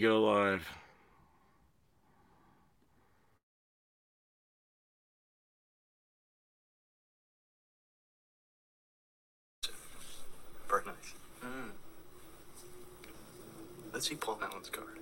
go live. Very nice. Mm. Let's see Paul Allen's card.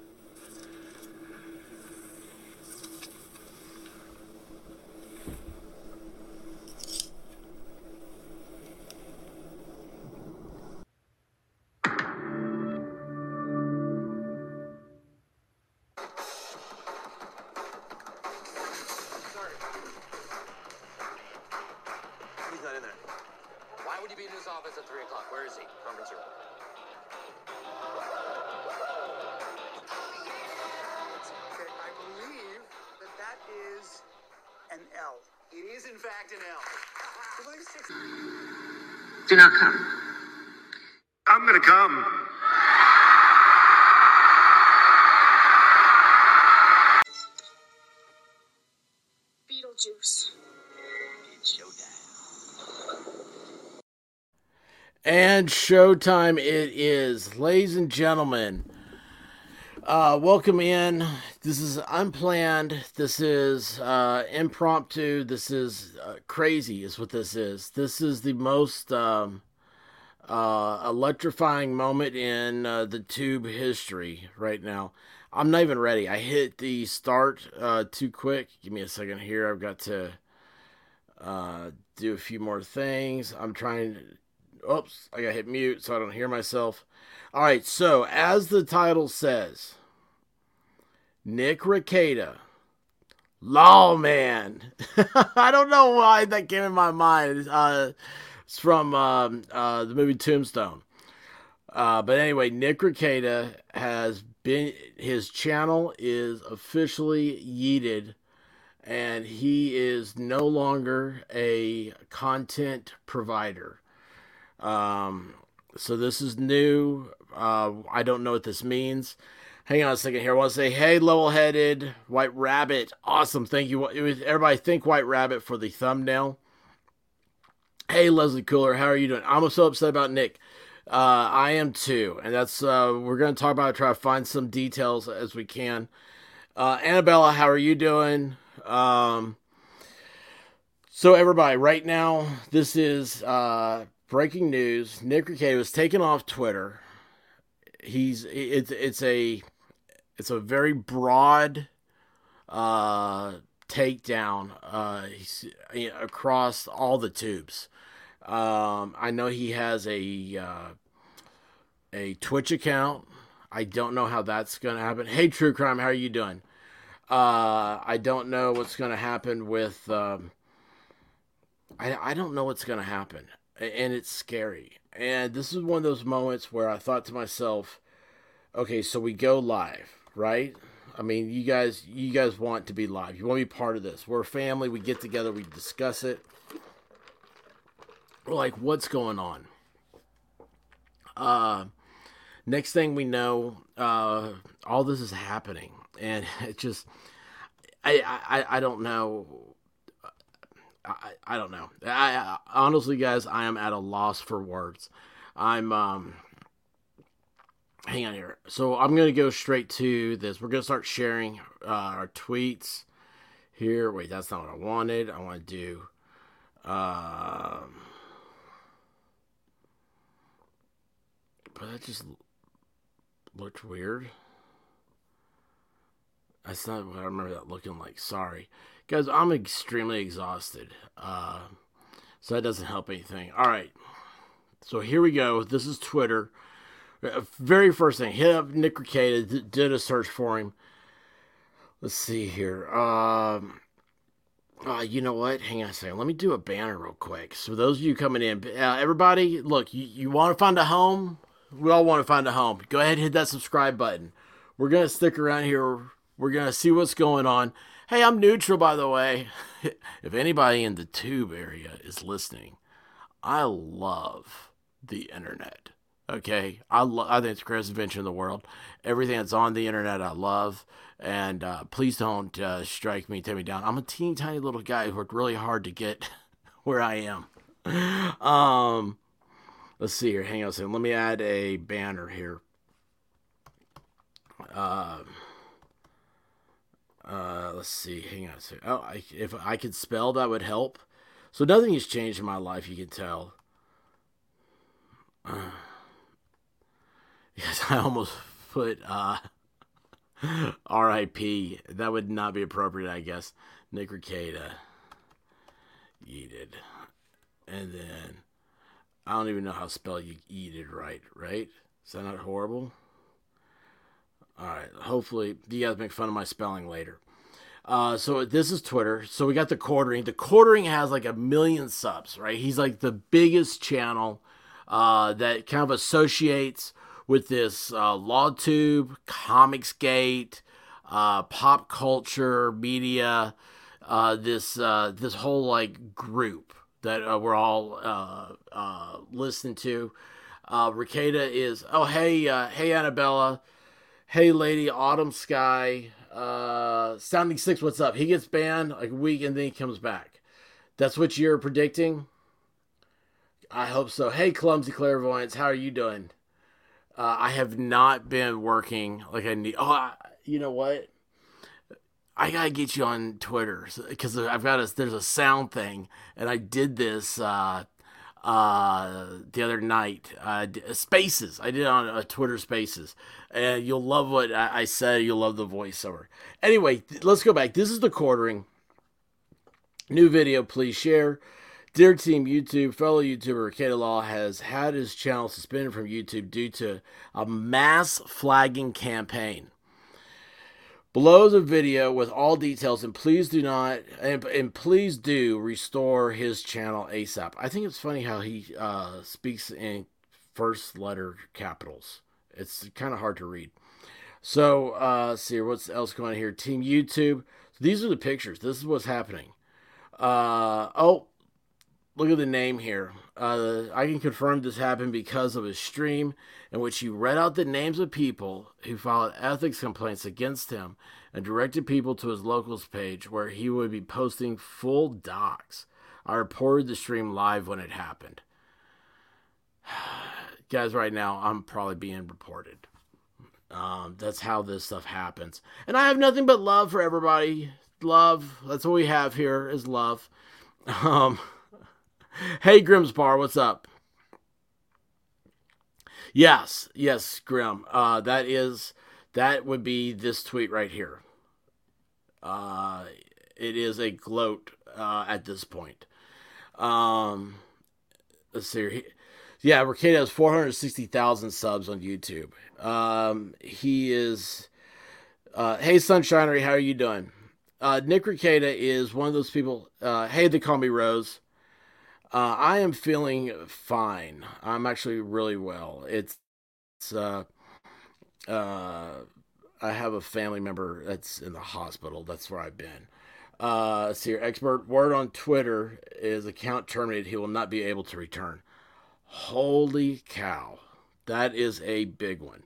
Showtime it is. Ladies and gentlemen, uh, welcome in. This is unplanned. This is uh, impromptu. This is uh, crazy, is what this is. This is the most um, uh, electrifying moment in uh, the tube history right now. I'm not even ready. I hit the start uh, too quick. Give me a second here. I've got to uh, do a few more things. I'm trying. Oops, I got hit mute so I don't hear myself. All right, so as the title says, Nick Rekieta, Lawman. I don't know why that came in my mind. Uh, it's from um, uh, the movie Tombstone. Uh, but anyway, Nick Rekieta has been, his channel is officially yeeted, and he is no longer a content provider. Um, so this is new. Uh, I don't know what this means. Hang on a second here. I want to say, hey, level-headed White Rabbit, awesome. Thank you. Everybody, thank White Rabbit for the thumbnail. Hey, Leslie Cooler, how are you doing? I'm so upset about Nick. Uh, I am too, and that's uh, we're gonna talk about try to find some details as we can. Uh, Annabella, how are you doing? Um, so everybody, right now, this is uh, breaking news. Nick Rekieta was taken off Twitter. He's it's it's a it's a very broad uh, takedown uh, across all the tubes. Um, I know he has a uh, a Twitch account. I don't know how that's going to happen. Hey, True Crime, how are you doing? Uh, I don't know what's going to happen with. Um, I I don't know what's going to happen, and it's scary. And this is one of those moments where I thought to myself, okay, so we go live, right? I mean, you guys, you guys want to be live. You want to be part of this. We're a family. We get together. We discuss it. We're like, what's going on? Uh, next thing we know, uh, all this is happening, and it just, I, I, I don't know. I, I don't know. I, I honestly, guys, I am at a loss for words. I'm um. Hang on here. So I'm gonna go straight to this. We're gonna start sharing uh, our tweets here. Wait, that's not what I wanted. I want to do. Um, but that just looked weird. That's not what I remember that looking like. Sorry, guys. I'm extremely exhausted. Uh, so that doesn't help anything. All right. So here we go. This is Twitter. Uh, Very first thing, hit up Nick d- did a search for him. Let's see here. Um, uh, you know what? Hang on a second. Let me do a banner real quick. So those of you coming in, uh, everybody, look, you, you want to find a home? We all want to find a home. Go ahead and hit that subscribe button. We're to stick around here. We're to see what's going on. Hey, I'm neutral, by the way. if anybody in the tube area is listening, I love the internet. Okay, I lo- I think it's the greatest invention in the world. Everything that's on the internet, I love. And uh, please don't uh, strike me, take me down. I'm a teeny tiny little guy who worked really hard to get where I am. Um, let's see here. Hang on a second. Let me add a banner here. Uh, let's see. Hang on a second. Oh, I, if I could spell, that would help. So nothing has changed in my life. You can tell. Uh, yes, I almost put uh, R.I.P. That would not be appropriate, I guess. Nick Rekieta. Yeeted. And then I don't even know how to spell you yeeted right, right? Is that not horrible? All right. Hopefully, you guys make fun of my spelling later. Uh, so this is Twitter. So we got the quartering. The quartering has like a million subs, right? He's like the biggest channel uh, that kind of associates with this uh, LawTube, Comicsgate, uh, pop culture, media, uh, this uh, this whole like group that uh, we're all uh, uh, listening to. Uh, Rekieta is oh hey uh, hey Annabella, hey Lady Autumn Sky, uh, Sounding Six. What's up? He gets banned like a week and then he comes back. That's what you're predicting. I hope so. Hey, clumsy clairvoyance, how are you doing? Uh, I have not been working like I need. Oh, I, you know what? I gotta get you on Twitter because I've got a there's a sound thing, and I did this uh, uh, the other night. Uh, Spaces, I did on uh, Twitter Spaces, and you'll love what I, I said. You'll love the voiceover. Anyway, th- let's go back. This is the quartering. New video, please share. Dear Team YouTube, fellow YouTuber Rekieta Law has had his channel suspended from YouTube due to a mass flagging campaign. Below the video with all details, and please do not, and, and please do restore his channel ASAP. I think it's funny how he uh, speaks in first letter capitals. It's kind of hard to read. So, uh, see what's else going on here. Team YouTube. These are the pictures. This is what's happening. Uh, oh, look at the name here. Uh, I can confirm this happened because of his stream in which he read out the names of people who filed ethics complaints against him and directed people to his locals page where he would be posting full docs. I reported the stream live when it happened. Guys, right now I'm probably being reported. Um, that's how this stuff happens. And I have nothing but love for everybody. Love. That's what we have here is love. Um, hey, Grimsbar, what's up? Yes, yes, Grim. Uh, that is that would be this tweet right here. Uh, it is a gloat uh, at this point. Um, let's see. Yeah, Rekieta has 460,000 subs on YouTube. Um, he is. Uh, hey, Sunshinery, how are you doing? Uh, Nick Rekieta is one of those people. Uh, hey, they call me Rose. Uh, I am feeling fine. I'm actually really well. It's, it's uh, uh, I have a family member that's in the hospital. That's where I've been. Uh, see your expert word on Twitter is account terminated. He will not be able to return. Holy cow, that is a big one.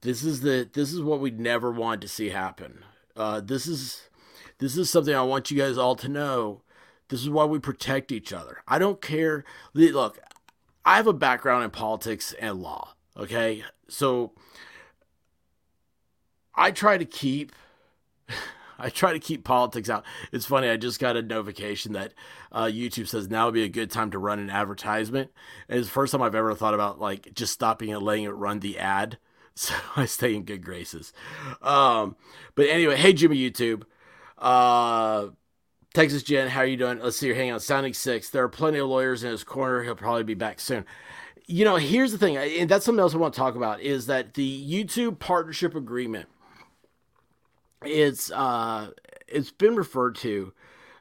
This is the this is what we never want to see happen. Uh, this is this is something I want you guys all to know. This is why we protect each other. I don't care. Look, I have a background in politics and law. Okay, so I try to keep. I try to keep politics out. It's funny. I just got a notification that uh, YouTube says now would be a good time to run an advertisement. And it's the first time I've ever thought about like just stopping and letting it run the ad. So I stay in good graces. Um, but anyway, hey Jimmy YouTube, uh, Texas Jen, how are you doing? Let's see. You're hanging on. Sounding six. There are plenty of lawyers in his corner. He'll probably be back soon. You know, here's the thing, and that's something else I want to talk about is that the YouTube partnership agreement it's uh it's been referred to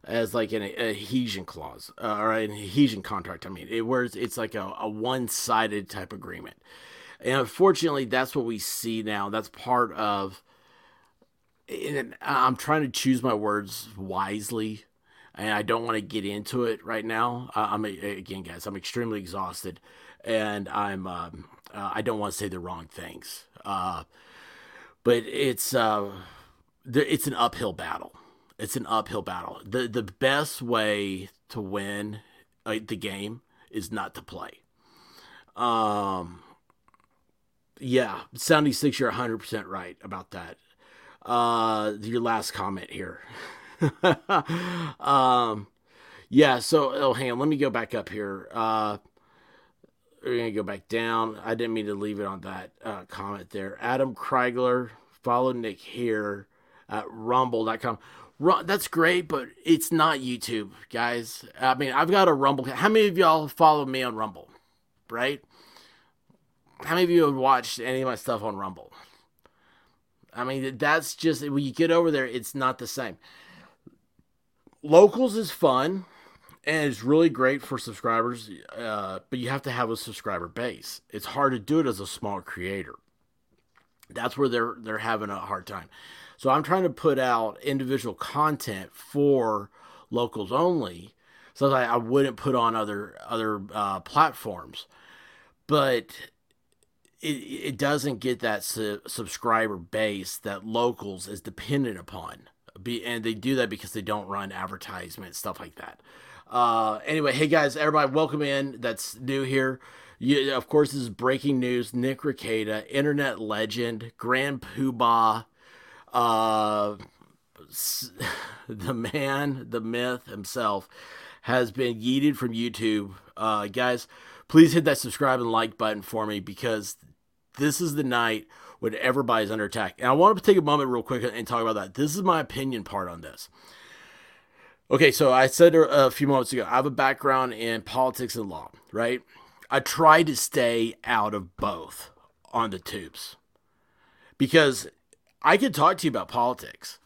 as like an adhesion clause uh, or an adhesion contract. I mean, it, where it's, it's like a, a one sided type agreement. And unfortunately, that's what we see now. That's part of. And I'm trying to choose my words wisely, and I don't want to get into it right now. I'm again, guys. I'm extremely exhausted, and I'm. Um, uh, I don't want to say the wrong things. Uh, but it's uh, it's an uphill battle. It's an uphill battle. the The best way to win uh, the game is not to play. Um, yeah, seventy six. You're hundred percent right about that. Uh, your last comment here. um, yeah. So, oh, hang on. Let me go back up here. Uh, we're gonna go back down. I didn't mean to leave it on that uh, comment there. Adam Kreigler, follow Nick here at Rumble.com. Ru- That's great, but it's not YouTube, guys. I mean, I've got a Rumble. How many of y'all follow me on Rumble? Right? How many of you have watched any of my stuff on Rumble? I mean, that's just when you get over there, it's not the same. Locals is fun and it's really great for subscribers, uh, but you have to have a subscriber base. It's hard to do it as a small creator. That's where they're they're having a hard time. So I'm trying to put out individual content for locals only, so that I wouldn't put on other other uh, platforms. But it, it doesn't get that su- subscriber base that locals is dependent upon. Be, and they do that because they don't run advertisement stuff like that. Uh, anyway, hey guys, everybody, welcome in. That's new here. You, of course, this is breaking news. Nick Rekieta, internet legend, Grand Poobah, uh, the man, the myth himself, has been yeeted from YouTube. Uh, guys, please hit that subscribe and like button for me because this is the night when everybody's under attack. And I want to take a moment real quick and talk about that. This is my opinion part on this. Okay, so I said a few moments ago, I have a background in politics and law, right? I try to stay out of both on the tubes because I could talk to you about politics,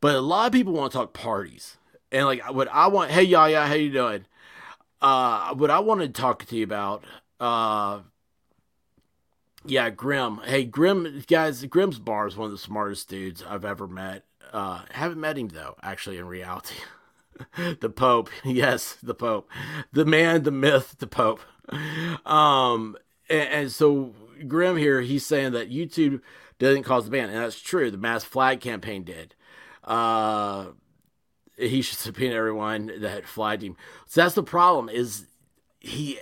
but a lot of people want to talk parties. And like what I want, hey Yaya, how you doing? Uh, what I want to talk to you about, uh, yeah, Grim. Hey, Grim, guys, Grim's bar is one of the smartest dudes I've ever met. Uh, haven't met him though, actually, in reality. the Pope, yes, the Pope, the man, the myth, the Pope. Um, and, and so Grim here, he's saying that YouTube doesn't cause the ban, and that's true. The mass flag campaign did. Uh, he should subpoena everyone that flagged him. So that's the problem. Is he?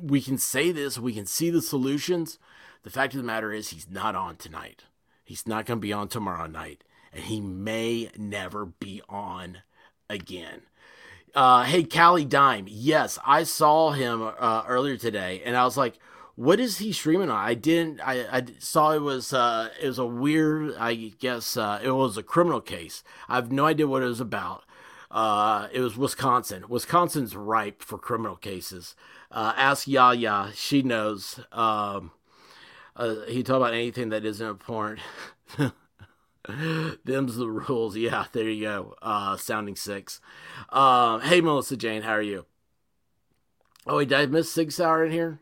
We can say this. We can see the solutions. The fact of the matter is, he's not on tonight. He's not going to be on tomorrow night, and he may never be on again. Uh, hey, Callie Dime. Yes, I saw him uh, earlier today, and I was like, "What is he streaming on?" I didn't. I, I saw it was uh, it was a weird. I guess uh, it was a criminal case. I have no idea what it was about. Uh, it was Wisconsin. Wisconsin's ripe for criminal cases. Uh, ask Yaya; she knows. Um, uh, he talk about anything that isn't important. Them's the rules. Yeah, there you go. Uh, sounding six. Um, hey, Melissa Jane, how are you? Oh, wait, did I miss Six Hour in here?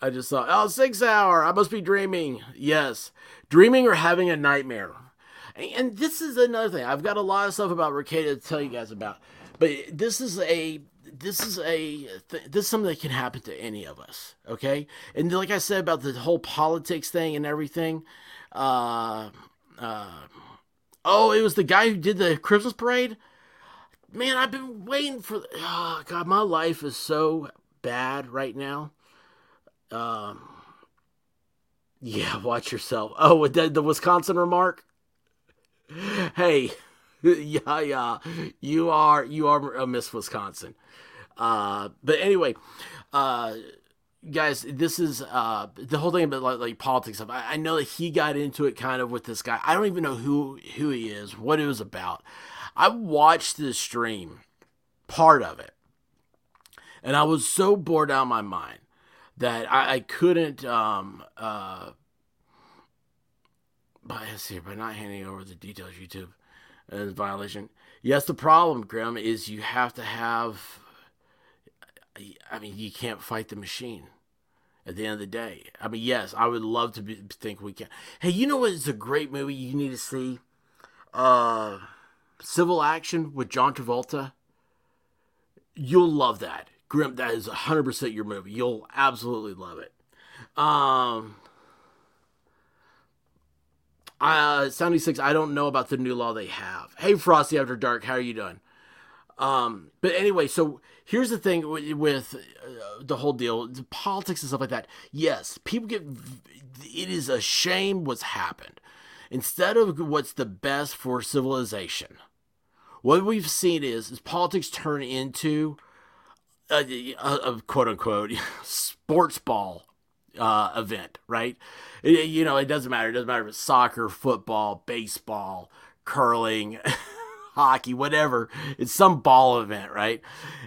I just thought, oh, Six Hour. I must be dreaming. Yes, dreaming or having a nightmare. And this is another thing. I've got a lot of stuff about Rekieta to tell you guys about, but this is a this is a th- this is something that can happen to any of us. Okay, and like I said about the whole politics thing and everything. Uh, uh, oh, it was the guy who did the Christmas parade. Man, I've been waiting for. Oh God, my life is so bad right now. Um, yeah, watch yourself. Oh, the, the Wisconsin remark. Hey, yeah, yeah, you are you are a Miss Wisconsin. Uh, but anyway, uh, guys, this is uh the whole thing about like, like politics stuff. I, I know that he got into it kind of with this guy. I don't even know who who he is, what it was about. I watched the stream, part of it, and I was so bored out of my mind that I, I couldn't um uh by see by not handing over the details YouTube is violation. Yes, the problem, Grim, is you have to have I mean, you can't fight the machine at the end of the day. I mean, yes, I would love to be, think we can. Hey, you know what is a great movie you need to see? Uh, Civil Action with John Travolta. You'll love that. Grim, that is 100% your movie. You'll absolutely love it. Um, uh, 76, I don't know about the new law they have. Hey, Frosty After Dark, how are you doing? Um, but anyway, so here's the thing with, with uh, the whole deal, the politics and stuff like that. Yes, people get. It is a shame what's happened, instead of what's the best for civilization. What we've seen is, is politics turn into a, a, a quote unquote sports ball uh, event, right? It- you know, it doesn't matter. It doesn't matter if it's soccer, football, baseball, curling, hockey, whatever. It's some ball event, right?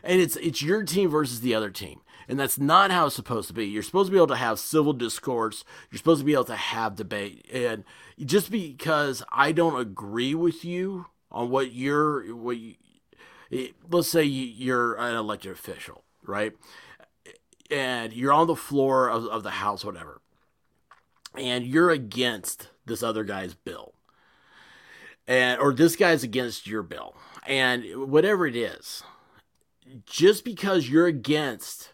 And it's it's your team versus the other team. And that's not how it's supposed to be. You're supposed to be able to have civil discourse. You're supposed to be able to have debate. And just because I don't agree with you on what you're, what you, let's say you- you're an elected official, right? And you're on the floor of, of the house, whatever, and you're against this other guy's bill, and or this guy's against your bill, and whatever it is, just because you're against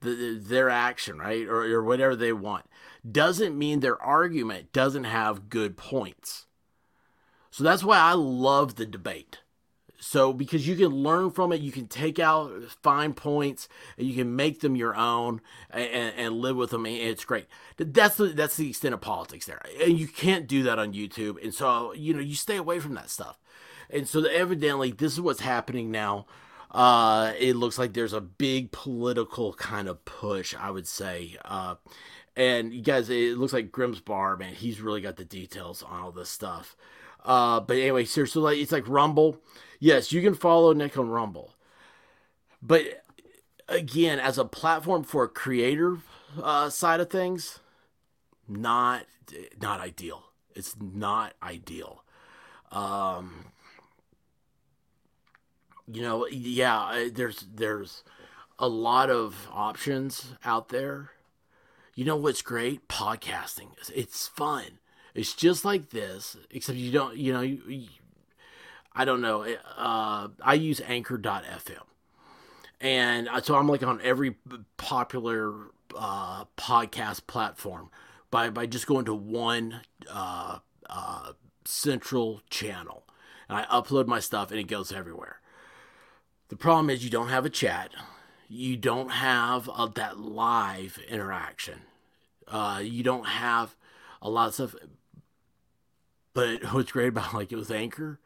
the, their action, right, or, or whatever they want, doesn't mean their argument doesn't have good points. So that's why I love the debate. So because you can learn from it, you can take out fine points and you can make them your own and, and live with them. And it's great. That's the that's the extent of politics there, and you can't do that on YouTube. And so you know you stay away from that stuff. And so evidently this is what's happening now. Uh, it looks like there's a big political kind of push, I would say. Uh, and you guys, it looks like Grimm's Bar, man, he's really got the details on all this stuff. Uh, but anyway, seriously, like it's like Rumble. Yes, you can follow Nick on Rumble, but again, as a platform for a creator uh, side of things, not not ideal. It's not ideal. Um, you know, yeah, there's there's a lot of options out there. You know what's great? Podcasting. It's- fun. It's just like this, except you don't. You know, I don't know. Uh, I use Anchor.fm, and so I'm like on every popular uh, podcast platform by by just going to one uh, uh, central channel, and I upload my stuff, and it goes everywhere. The problem is you don't have a chat. You don't have uh, that live interaction. Uh, you don't have a lot of stuff. But what's great about like it with Anchor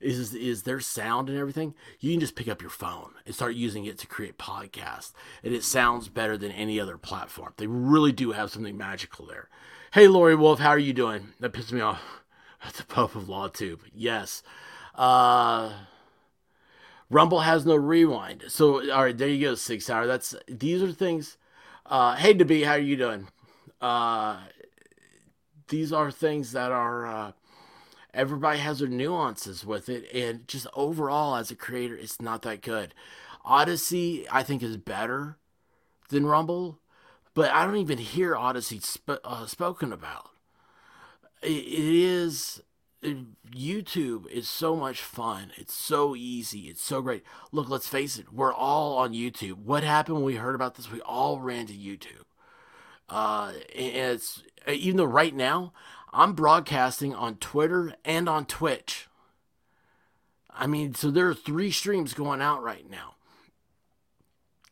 is is their sound and everything. You can just pick up your phone and start using it to create podcasts, and it sounds better than any other platform. They really do have something magical there. Hey, Lori Wolf, how are you doing? That pissed me off. That's the Pope of Law Tube. Yes. Uh, Rumble has no rewind. So all right, there you go, six hour. That's these are things. Uh, hey, Debee, how are you doing? Uh, these are things that are. Uh, everybody has their nuances with it, and just overall as a creator, it's not that good. Odysee, I think, is better than Rumble, but I don't even hear Odysee sp- uh, spoken about. It, it is YouTube is so much fun. It's so easy. It's so great. Look, let's face it. We're all on YouTube. What happened when we heard about this? We all ran to YouTube. Uh, and it's even though right now I'm broadcasting on Twitter and on Twitch. I mean, so there are three streams going out right now.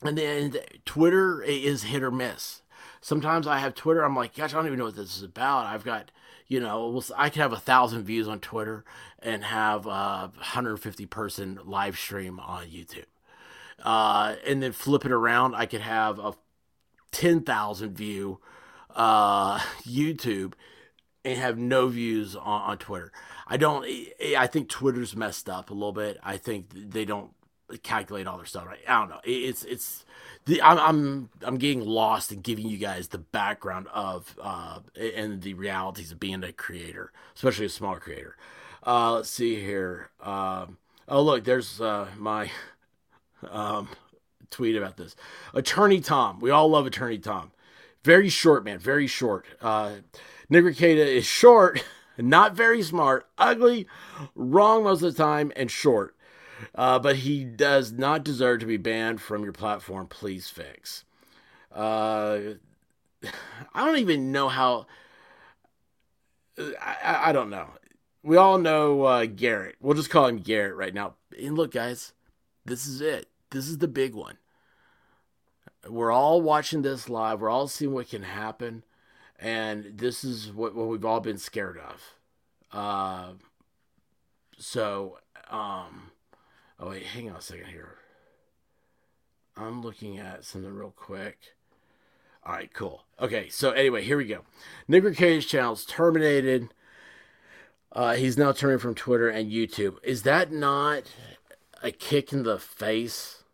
And then Twitter is hit or miss. Sometimes I have Twitter. I'm like, gosh, I don't even know what this is about. I've got, you know, I could have a thousand views on Twitter and have a 150 person live stream on YouTube. Uh, and then flip it around, I could have a 10,000 view uh, YouTube and have no views on, on Twitter. I don't. I think Twitter's messed up a little bit. I think they don't calculate all their stuff right. I don't know. It's it's the I'm I'm I'm getting lost in giving you guys the background of uh and the realities of being a creator, especially a small creator. Uh, let's see here. Um, oh look, there's uh, my um, tweet about this. Attorney Tom. We all love Attorney Tom. Very short, man. Very short. Uh, Nick is short, not very smart, ugly, wrong most of the time, and short. Uh, but he does not deserve to be banned from your platform. Please fix. Uh, I don't even know how. I, I don't know. We all know uh, Garrett. We'll just call him Garrett right now. And look, guys, this is it. This is the big one. We're all watching this live. We're all seeing what can happen. And this is what, what we've all been scared of. Uh, so, um, oh wait, hang on a second here. I'm looking at something real quick. All right, cool. Okay, so anyway, here we go. Nick Cage channel's terminated. Uh, he's now turning from Twitter and YouTube. Is that not a kick in the face?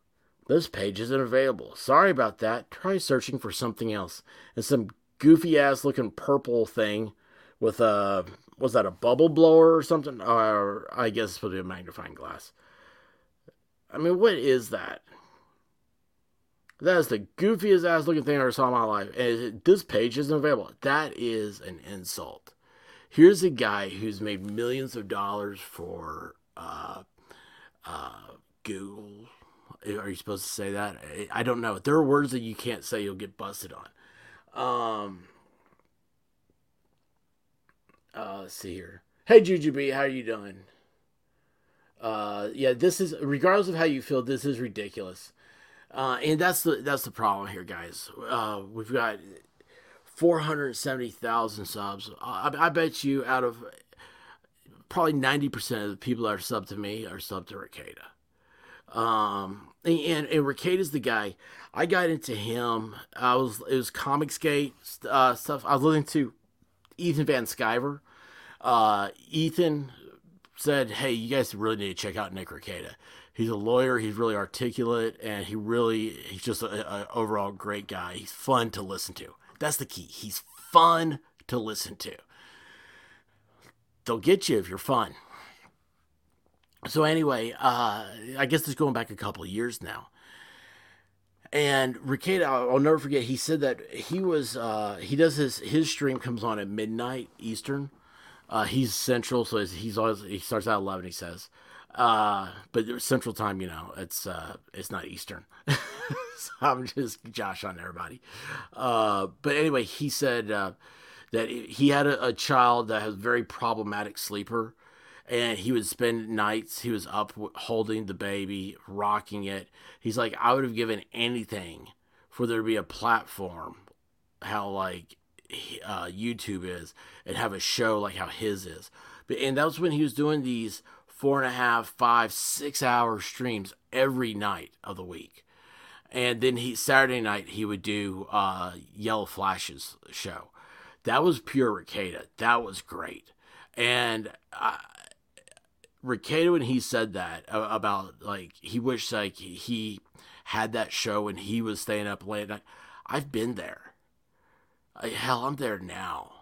This page isn't available. Sorry about that. Try searching for something else. And some goofy ass looking purple thing with a was that a bubble blower or something? Or I guess it's supposed to be a magnifying glass. I mean, what is that? That is the goofiest ass looking thing I ever saw in my life. And this page isn't available. That is an insult. Here's a guy who's made millions of dollars for uh, uh, Google. Are you supposed to say that? I don't know. There are words that you can't say. You'll get busted on. Um, uh, let's see here. Hey, Jujubee, how are you doing? Uh, yeah, this is regardless of how you feel, this is ridiculous. Uh, and that's the that's the problem here, guys. Uh, we've got four hundred seventy thousand subs. I, I bet you out of probably ninety percent of the people that are sub to me are sub to Rekieta. Um, and, and, and Rekieta's the guy. I got into him. I was it was Comicsgate uh, stuff. I was listening to Ethan Van Sciver. Uh, Ethan said, "Hey, you guys really need to check out Nick Rekieta. He's a lawyer. He's really articulate, and he really he's just an overall great guy. He's fun to listen to. That's the key. He's fun to listen to. They'll get you if you're fun." So anyway, uh, I guess it's going back a couple of years now. And Rekieta, I'll never forget. He said that he was uh, he does his his stream comes on at midnight Eastern. Uh, he's Central, so he's always he starts at eleven. He says, uh, but Central Time, you know, it's uh, it's not Eastern. so I'm just Josh on everybody. Uh, but anyway, he said uh, that he had a, a child that has very problematic sleeper and he would spend nights he was up holding the baby rocking it he's like i would have given anything for there to be a platform how like uh, youtube is and have a show like how his is but and that was when he was doing these four and a half five six hour streams every night of the week and then he saturday night he would do uh, yellow flashes show that was pure Rekieta. That was great. And I, Rekieta when he said that about like he wished like he had that show and he was staying up late night. I've been there. I, hell, I'm there now.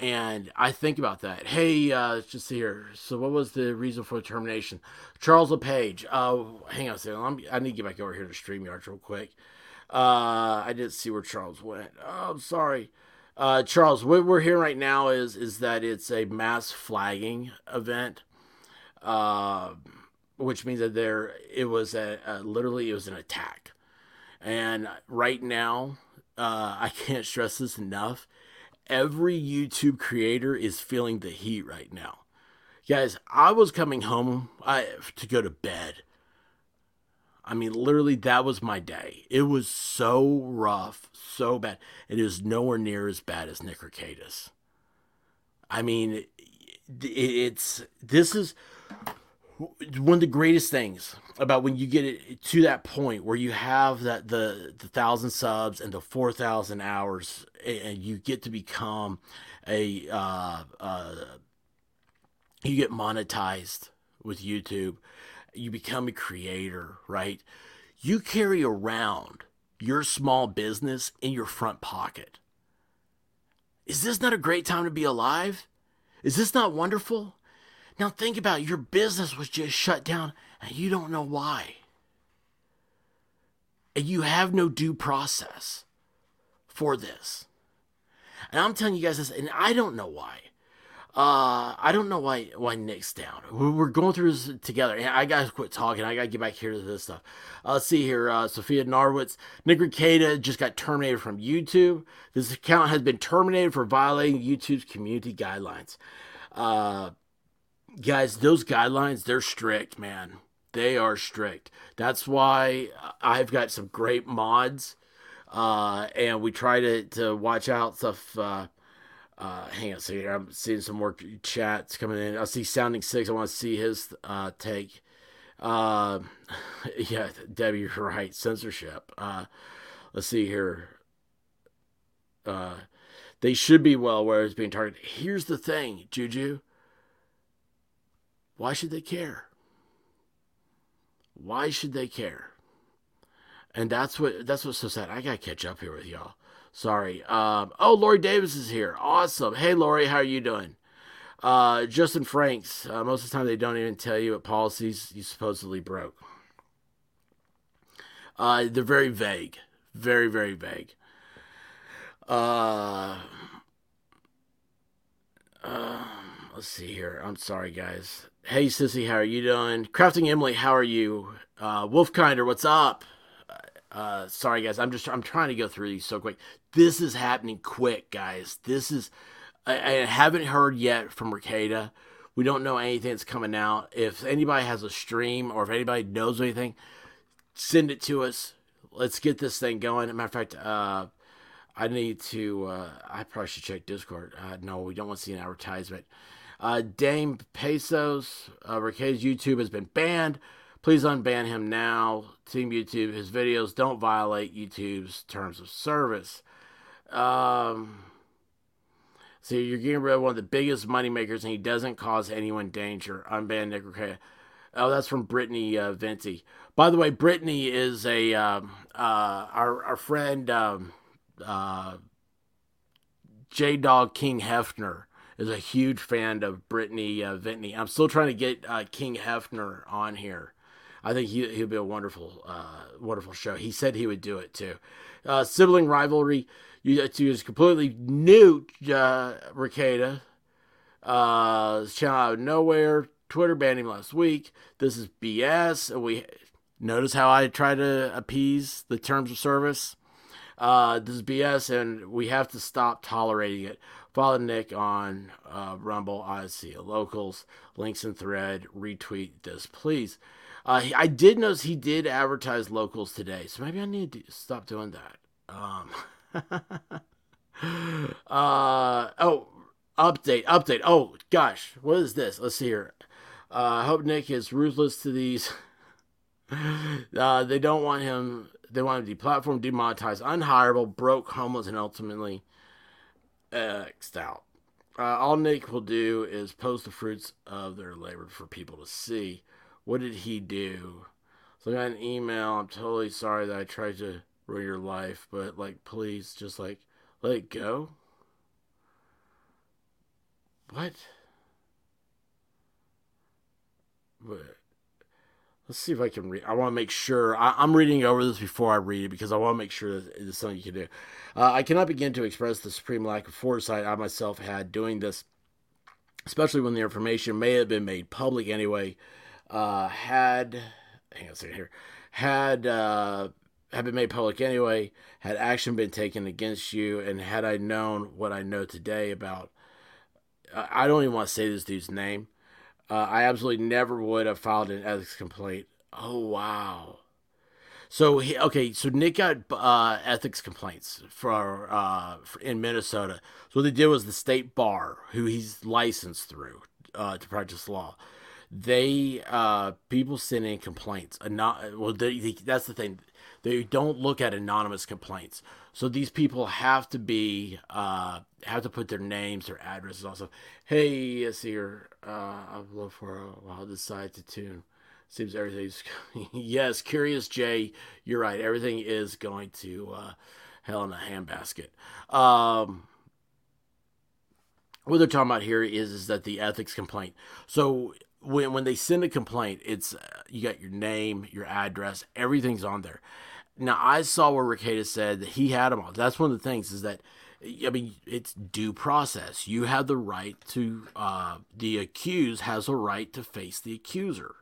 And I think about that. Hey, uh, let's just see here. So, what was the reason for the termination? Charles LePage. Uh, hang on a second. I'm, I need to get back over here to StreamYard real quick. Uh, I didn't see where Charles went. Oh, I'm sorry. Uh, Charles, what we're hearing right now is is that it's a mass flagging event uh, which means that there it was a, a, literally it was an attack. And right now, uh, I can't stress this enough. Every YouTube creator is feeling the heat right now. Guys, I was coming home I, to go to bed. I mean, literally, that was my day. It was so rough, so bad. It is nowhere near as bad as Nick Rekieta's. I mean, it's this is one of the greatest things about when you get it to that point where you have that the the thousand subs and the four thousand hours, and you get to become a uh, uh, you get monetized with YouTube. You become a creator, right? You carry around your small business in your front pocket. Is this not a great time to be alive? Is this not wonderful? Now think about it. your business was just shut down and you don't know why. And you have no due process for this. And I'm telling you guys this, and I don't know why. Uh, I don't know why why Nick's down. We're going through this together. I gotta quit talking. I gotta get back here to this stuff. Uh, let's see here. Uh, Sophia Narwitz, Nick Rekieta just got terminated from YouTube. This account has been terminated for violating YouTube's community guidelines. Uh, guys, those guidelines, they're strict, man. They are strict. That's why I've got some great mods. Uh, and we try to, to watch out stuff. Uh, Uh, hang on a second. here. I'm seeing some more chats coming in. I see Sounding Six. I want to see his uh, take. Uh, yeah, Debbie, you're right. Censorship. Uh, let's see here. Uh, they should be well aware it's being targeted. Here's the thing, Juju. Why should they care? Why should they care? And that's what that's what's so sad. I gotta catch up here with y'all. Sorry. Um, oh, Lori Davis is here. Awesome. Hey, Lori, how are you doing? Uh, Justin Franks. Uh, most of the time, they don't even tell you what policies you supposedly broke. Uh, they're very vague. Very, very vague. Uh, um, let's see here. I'm sorry, guys. Hey, Sissy, how are you doing? Crafting Emily, how are you? Uh, Wolfkinder, what's up? Uh, sorry, guys. I'm just I'm trying to go through these so quick. This is happening quick, guys. This is I, I haven't heard yet from Rekieta. We don't know anything that's coming out. If anybody has a stream or if anybody knows anything, send it to us. Let's get this thing going. Matter of fact, uh, I need to. Uh, I probably should check Discord. Uh, no, we don't want to see an advertisement. Uh, Dame Pesos, uh, YouTube has been banned. Please unban him now. Team YouTube, his videos don't violate YouTube's terms of service. Um, so you're getting rid of one of the biggest moneymakers, and he doesn't cause anyone danger. Unban Nick Rekieta. Oh, that's from Brittany uh, Venti. By the way, Brittany is a um, uh, our our friend um, uh, J Dog King Hefner is a huge fan of Brittany uh. I'm still trying to get uh, King Hefner on here. I think he he'll be a wonderful uh, wonderful show. He said he would do it too. Uh, sibling rivalry. You to is completely new. Uh, Rekieta. Uh, channel out of nowhere. Twitter banned him last week. This is BS. And we notice how I try to appease the terms of service. Uh, this is BS, and we have to stop tolerating it. Follow Nick on uh, Rumble, Odysee, Locals, links and thread. Retweet this, please. Uh, I did notice he did advertise Locals today, so maybe I need to stop doing that. Um, uh, oh, update, update. Oh gosh, what is this? Let's see here. Uh, I hope Nick is ruthless to these. uh, they don't want him. They want him deplatformed, demonetized, unhireable, broke, homeless, and ultimately X'd out. Uh, all Nick will do is post the fruits of their labor for people to see. What did he do? So I got an email. I'm totally sorry that I tried to ruin your life, but like, please, just like, let it go. What? What? Let's see if I can read. I want to make sure. I, I'm reading over this before I read it because I want to make sure that it's something you can do. Uh, I cannot begin to express the supreme lack of foresight I myself had doing this, especially when the information may have been made public anyway. Uh, had hang on a second here. Had uh, had been made public anyway. Had action been taken against you, and had I known what I know today about, I don't even want to say this dude's name. Uh, I absolutely never would have filed an ethics complaint. Oh wow. So he okay. So Nick got uh, ethics complaints for, uh, for in Minnesota. So what they did was the state bar, who he's licensed through uh, to practice law. They uh, people send in complaints. Anon- well, they, they, that's the thing. They don't look at anonymous complaints. So these people have to be uh, have to put their names, their addresses. Also, hey, yes, here. Uh, I've loved for a while. Decide to tune. Seems everything's yes. Curious Jay, you're right. Everything is going to uh, hell in a handbasket. Um, what they're talking about here is is that the ethics complaint. So when when they send a complaint, it's uh, you got your name, your address, everything's on there. Now I saw where Rekieta said that he had them all. That's one of the things is that I mean it's due process. You have the right to uh, the accused has a right to face the accuser.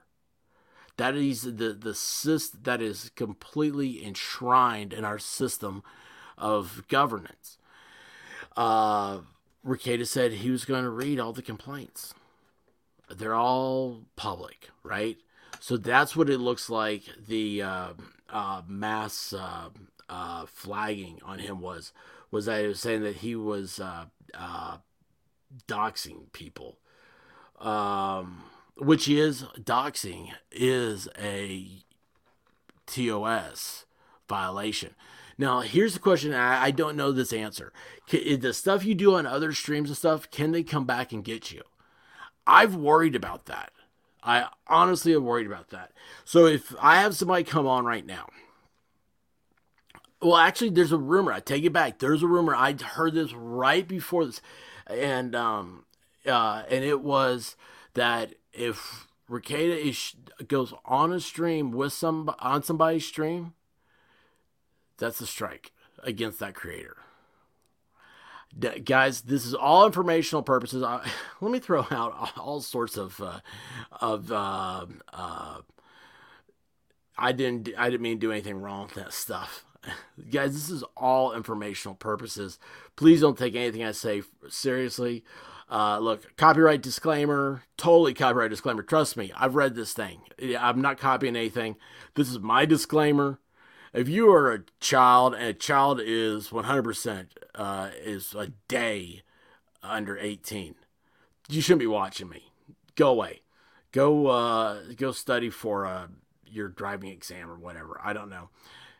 That is the the syst- that is completely enshrined in our system of governance. Uh, Rekieta said he was going to read all the complaints they're all public, right? So that's what it looks like. The uh, uh, mass uh, uh, flagging on him was was that it was saying that he was uh, uh, doxing people, um, which is doxing is a TOS violation. Now, here's the question. I, I don't know this answer. Can, the stuff you do on other streams and stuff, can they come back and get you? I've worried about that. I honestly am worried about that. So if I have somebody come on right now, well, actually, there's a rumor. I take it back. There's a rumor. I heard this right before this, and um, uh, and it was that if Rekieta is goes on a stream with some on somebody's stream, that's a strike against that creator. D- guys, this is all informational purposes. I, let me throw out all sorts of uh, of uh, uh, I didn't I didn't mean to do anything wrong with that stuff. Guys, this is all informational purposes. Please don't take anything I say seriously. Uh, look, copyright disclaimer, totally copyright disclaimer. Trust me, I've read this thing. I'm not copying anything. This is my disclaimer. If you are a child and a child is 100% uh, is a day under 18, you shouldn't be watching me. Go away. Go uh, go study for uh, your driving exam or whatever. I don't know.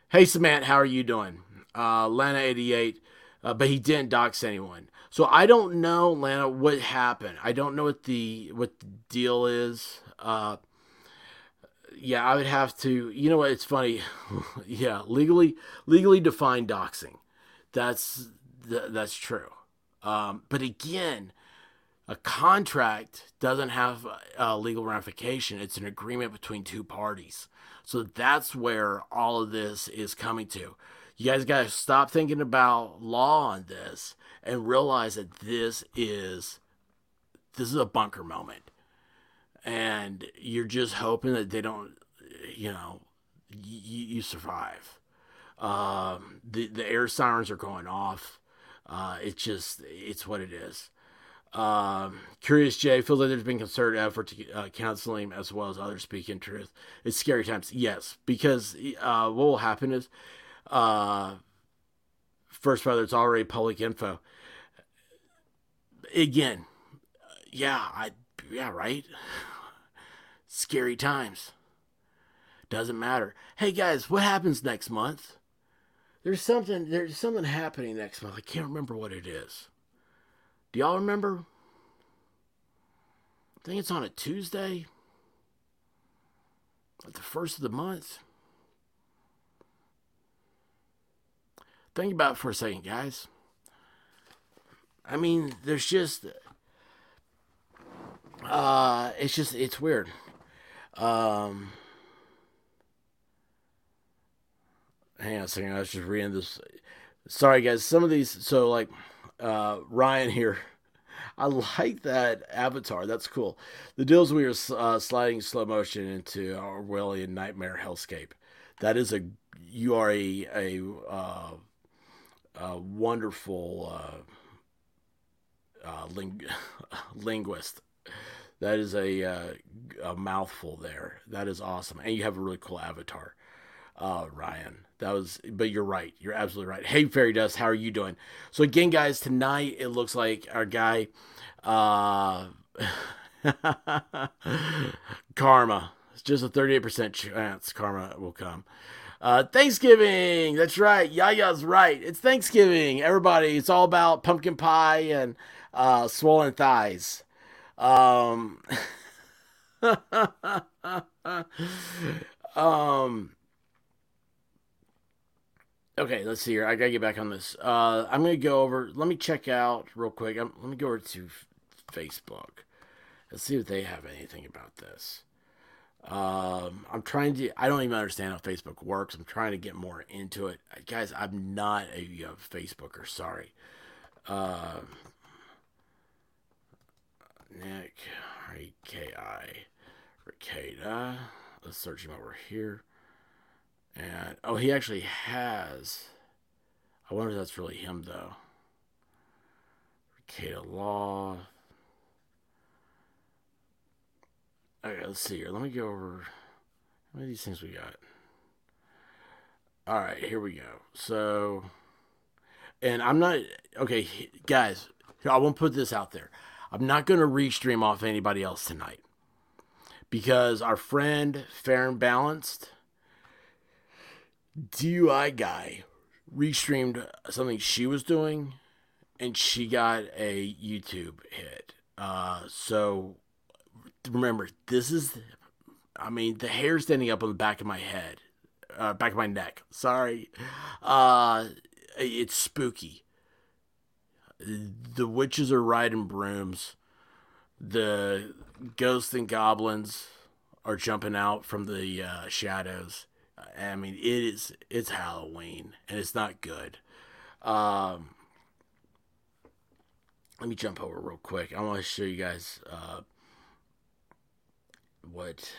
Hey, Samantha, how are you doing? Uh, Lana88, uh, but he didn't dox anyone. So I don't know, Lana, what happened. I don't know what the what the deal is. Yeah, I would have to. You know what? It's funny. yeah, legally legally defined doxing. That's th- that's true. Um, but again, a contract doesn't have a legal ramification. It's an agreement between two parties. So that's where all of this is coming to. You guys got to stop thinking about law on this and realize that this is this is a bunker moment. And you're just hoping that they don't, you know, you, you survive. Um, the the air sirens are going off. Uh, it's just it's what it is. Um, Curious Jay feels like there's been concerted effort to uh, counsel him as well as others speaking truth. It's scary times, yes, because uh, what will happen is, uh, first brother, it's already public info. Again, yeah, I yeah right. Scary times. Doesn't matter. Hey guys, what happens next month? There's something there's something happening next month. I can't remember what it is. Do y'all remember? I think it's on a Tuesday. At the first of the month. Think about it for a second, guys. I mean, there's just uh it's just it's weird. Um hang on a second, I was just reading this sorry guys, some of these so like uh, Ryan here. I like that avatar. That's cool. The deals we are uh, sliding slow motion into Orwellian nightmare hellscape. That is a you are a a, uh, a wonderful uh, uh ling- linguist. That is a, uh, a mouthful there. That is awesome, and you have a really cool avatar, uh, Ryan. That was, but you're right. You're absolutely right. Hey, Fairy Dust, how are you doing? So again, guys, tonight it looks like our guy, uh, Karma. It's just a 38% chance Karma will come. Uh, Thanksgiving. That's right. Yaya's right. It's Thanksgiving. Everybody, it's all about pumpkin pie and uh, swollen thighs. Um, um, Okay, let's see here. I gotta get back on this. Uh, I'm gonna go over. Let me check out real quick. I'm, let me go over to Facebook. Let's see if they have anything about this. Um, I'm trying to. I don't even understand how Facebook works. I'm trying to get more into it, guys. I'm not a, a Facebooker. Sorry. Uh, Nick K I Rekieta. Let's search him over here. And oh, he actually has. I wonder if that's really him though. Rekieta Law. Okay, let's see here. Let me go over. How many of these things we got? All right, here we go. So, and I'm not okay, guys. I won't put this out there. I'm not going to restream off anybody else tonight because our friend Fair and Balanced DUI guy restreamed something she was doing and she got a YouTube hit. Uh, so remember, this is, I mean, the hair standing up on the back of my head, uh, back of my neck. Sorry. Uh, it's spooky. The witches are riding brooms. The ghosts and goblins are jumping out from the uh, shadows. I mean, it is it's Halloween and it's not good. Um, let me jump over real quick. I want to show you guys uh, what.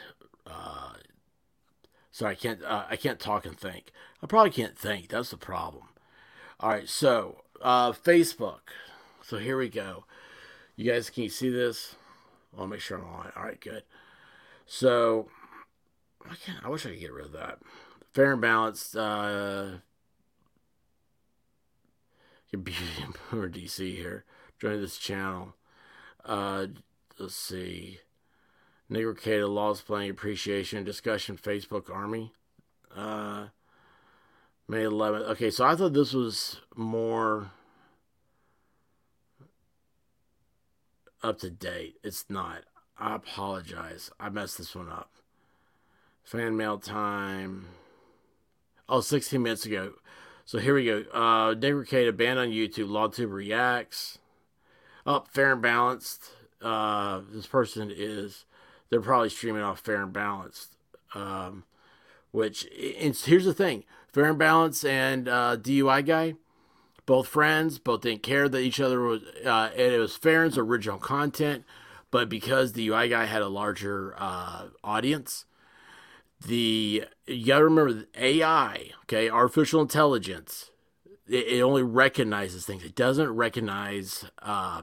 Uh, sorry, I can't. Uh, I can't talk and think. I probably can't think. That's the problem. All right, so uh, Facebook. So here we go. You guys, can you see this? I'll make sure I'm on. All right, good. So I can't. I wish I could get rid of that. Fair and balanced. Uh, or DC here. Join this channel. Uh, let's see. Negro the Laws Playing Appreciation Discussion Facebook Army. Uh, May 11th. Okay, so I thought this was more up to date. It's not. I apologize. I messed this one up. Fan mail time. Oh, 16 minutes ago. So here we go. Uh, Negro a banned on YouTube. LawTube reacts. Up, oh, fair and balanced. Uh, this person is. They're probably streaming off fair and balanced. Um, which, it's, here's the thing Fair and Balance and uh, DUI guy, both friends, both didn't care that each other was, uh, and it was Farron's original content, but because DUI guy had a larger uh, audience, the you gotta remember AI, okay, artificial intelligence, it, it only recognizes things. It doesn't recognize uh,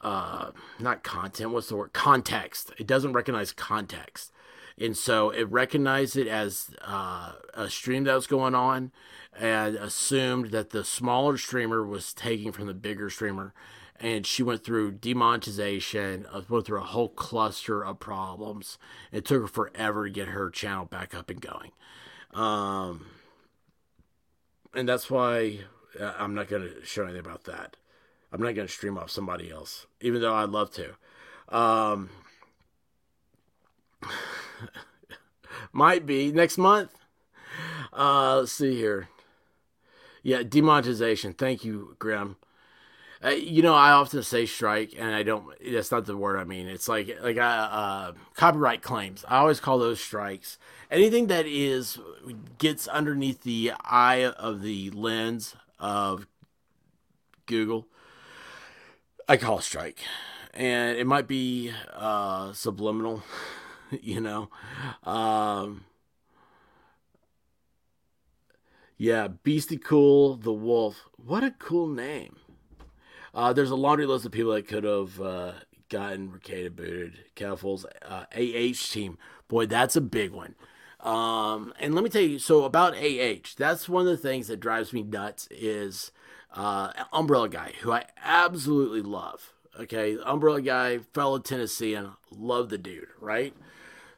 uh, not content. What's the word? Context. It doesn't recognize context and so it recognized it as uh, a stream that was going on and assumed that the smaller streamer was taking from the bigger streamer. And she went through demonetization went through a whole cluster of problems. It took her forever to get her channel back up and going. Um, and that's why uh, i'm not going to show anything about that. I'm not going to stream off somebody else even though i'd love to. Um, Might be next month. Uh, let's see here. Yeah, demonetization. Thank you, Grim. Uh, you know, I often say strike, and I don't. That's not the word I mean. It's like like uh, uh, copyright claims. I always call those strikes. Anything that is gets underneath the eye of the lens of Google, I call a strike, and it might be uh, subliminal. you know. Um, yeah, Beastie Cool, the Wolf. What a cool name. Uh, there's a laundry list of people that could have uh, gotten Rekieta booted. Keffals, uh, AH team. Boy, that's a big one. Um, and let me tell you, so about AH, that's one of the things that drives me nuts is uh, Umbrella Guy, who I absolutely love. Okay, Umbrella Guy, fellow Tennessean, love the dude, right?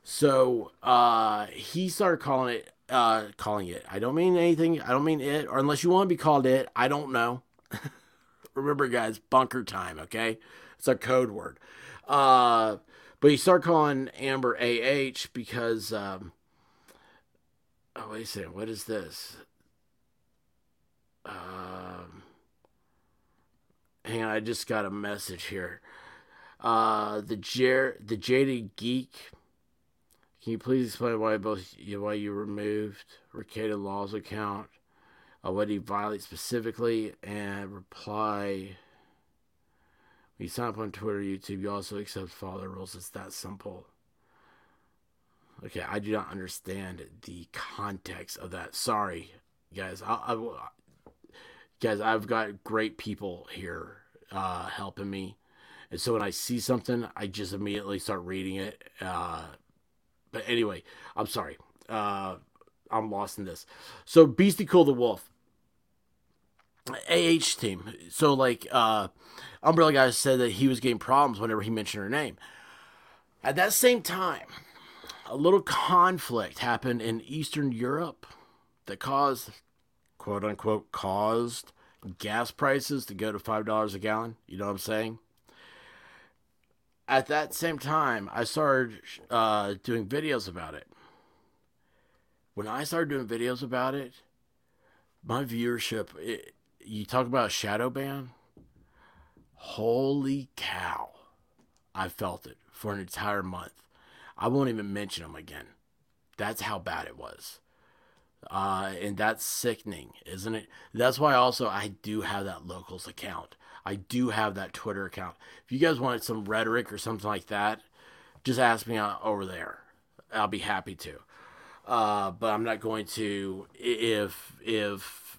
So uh, he started calling it, uh, calling it. I don't mean anything. I don't mean it, or unless you want to be called it, I don't know. Remember, guys, bunker time. Okay, it's a code word. Uh, but he started calling Amber AH because. Um, oh wait a second. What is this? Um, hang on, I just got a message here. Uh, the Jer- the jaded geek can you please explain why both why you removed Rekieta Law's account, uh, what he violates specifically, and reply. When you sign up on Twitter, YouTube, you also accept follow the rules. It's that simple. Okay, I do not understand the context of that. Sorry, guys. I, I guys, I've got great people here uh, helping me, and so when I see something, I just immediately start reading it. Uh, but anyway, I'm sorry. Uh, I'm lost in this. So Beastie Cool the Wolf. AH team. So like uh Umbrella guy said that he was getting problems whenever he mentioned her name. At that same time, a little conflict happened in Eastern Europe that caused quote unquote caused gas prices to go to five dollars a gallon. You know what I'm saying? At that same time, I started uh, doing videos about it. When I started doing videos about it, my viewership, it, you talk about a shadow ban. Holy cow. I felt it for an entire month. I won't even mention them again. That's how bad it was. Uh, and that's sickening, isn't it? That's why also I do have that locals account. I do have that Twitter account. If you guys want some rhetoric or something like that, just ask me over there. I'll be happy to. Uh, but I'm not going to if if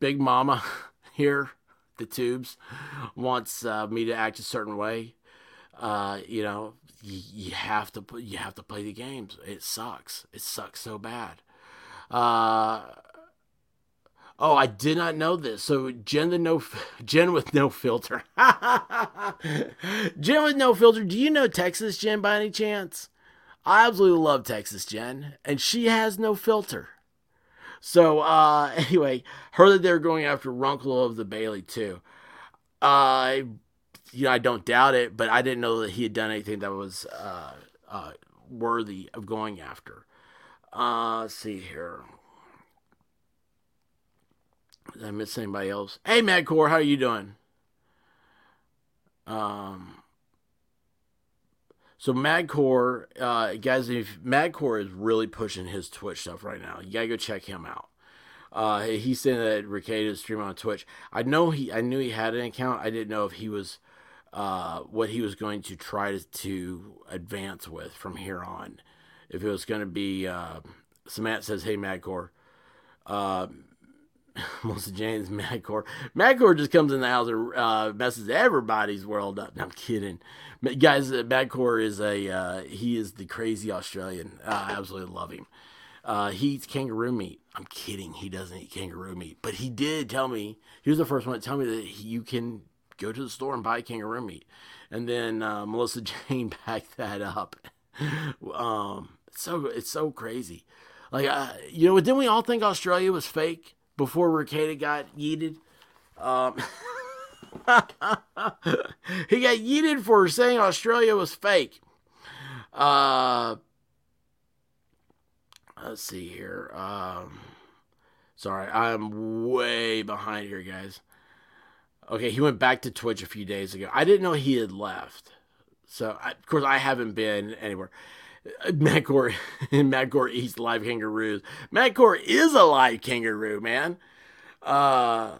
Big Mama here, the tubes, wants uh, me to act a certain way. Uh, you know, you, you have to put you have to play the games. It sucks. It sucks so bad. Uh, oh, I did not know this. So Jen the no Jen with no filter. Jen with no filter. Do you know Texas Jen by any chance? I absolutely love Texas Jen, and she has no filter. So uh, anyway, heard that they're going after Runkle of the Bailey too. Uh, you know, I don't doubt it, but I didn't know that he had done anything that was uh, uh, worthy of going after. Uh, let's see here. Did I miss anybody else? Hey, Madcore, how are you doing? Um, so Madcore, uh, guys, if Madcore is really pushing his Twitch stuff right now, you gotta go check him out. Uh, he's saying that is streaming on Twitch. I know he, I knew he had an account. I didn't know if he was, uh, what he was going to try to, to advance with from here on. If it was going to be, uh, Samantha says, "Hey, Madcore." Uh, Melissa James, Madcore. Madcore just comes in the house and uh, messes everybody's world up. No, I'm kidding, guys. Uh, Madcore is a uh, he is the crazy Australian. I absolutely love him. Uh, he eats kangaroo meat. I'm kidding. He doesn't eat kangaroo meat, but he did tell me he was the first one to tell me that he, you can go to the store and buy kangaroo meat. And then uh, Melissa Jane backed that up. um, so it's so crazy. Like, uh, you know, didn't we all think Australia was fake before Rekieta got yeeted? Um, he got yeeted for saying Australia was fake. Uh, let's see here. Um, sorry, I'm way behind here, guys. Okay, he went back to Twitch a few days ago. I didn't know he had left. So, I, of course, I haven't been anywhere. Madcore, and Madcore eats live kangaroos. Madcore is a live kangaroo, man. Uh,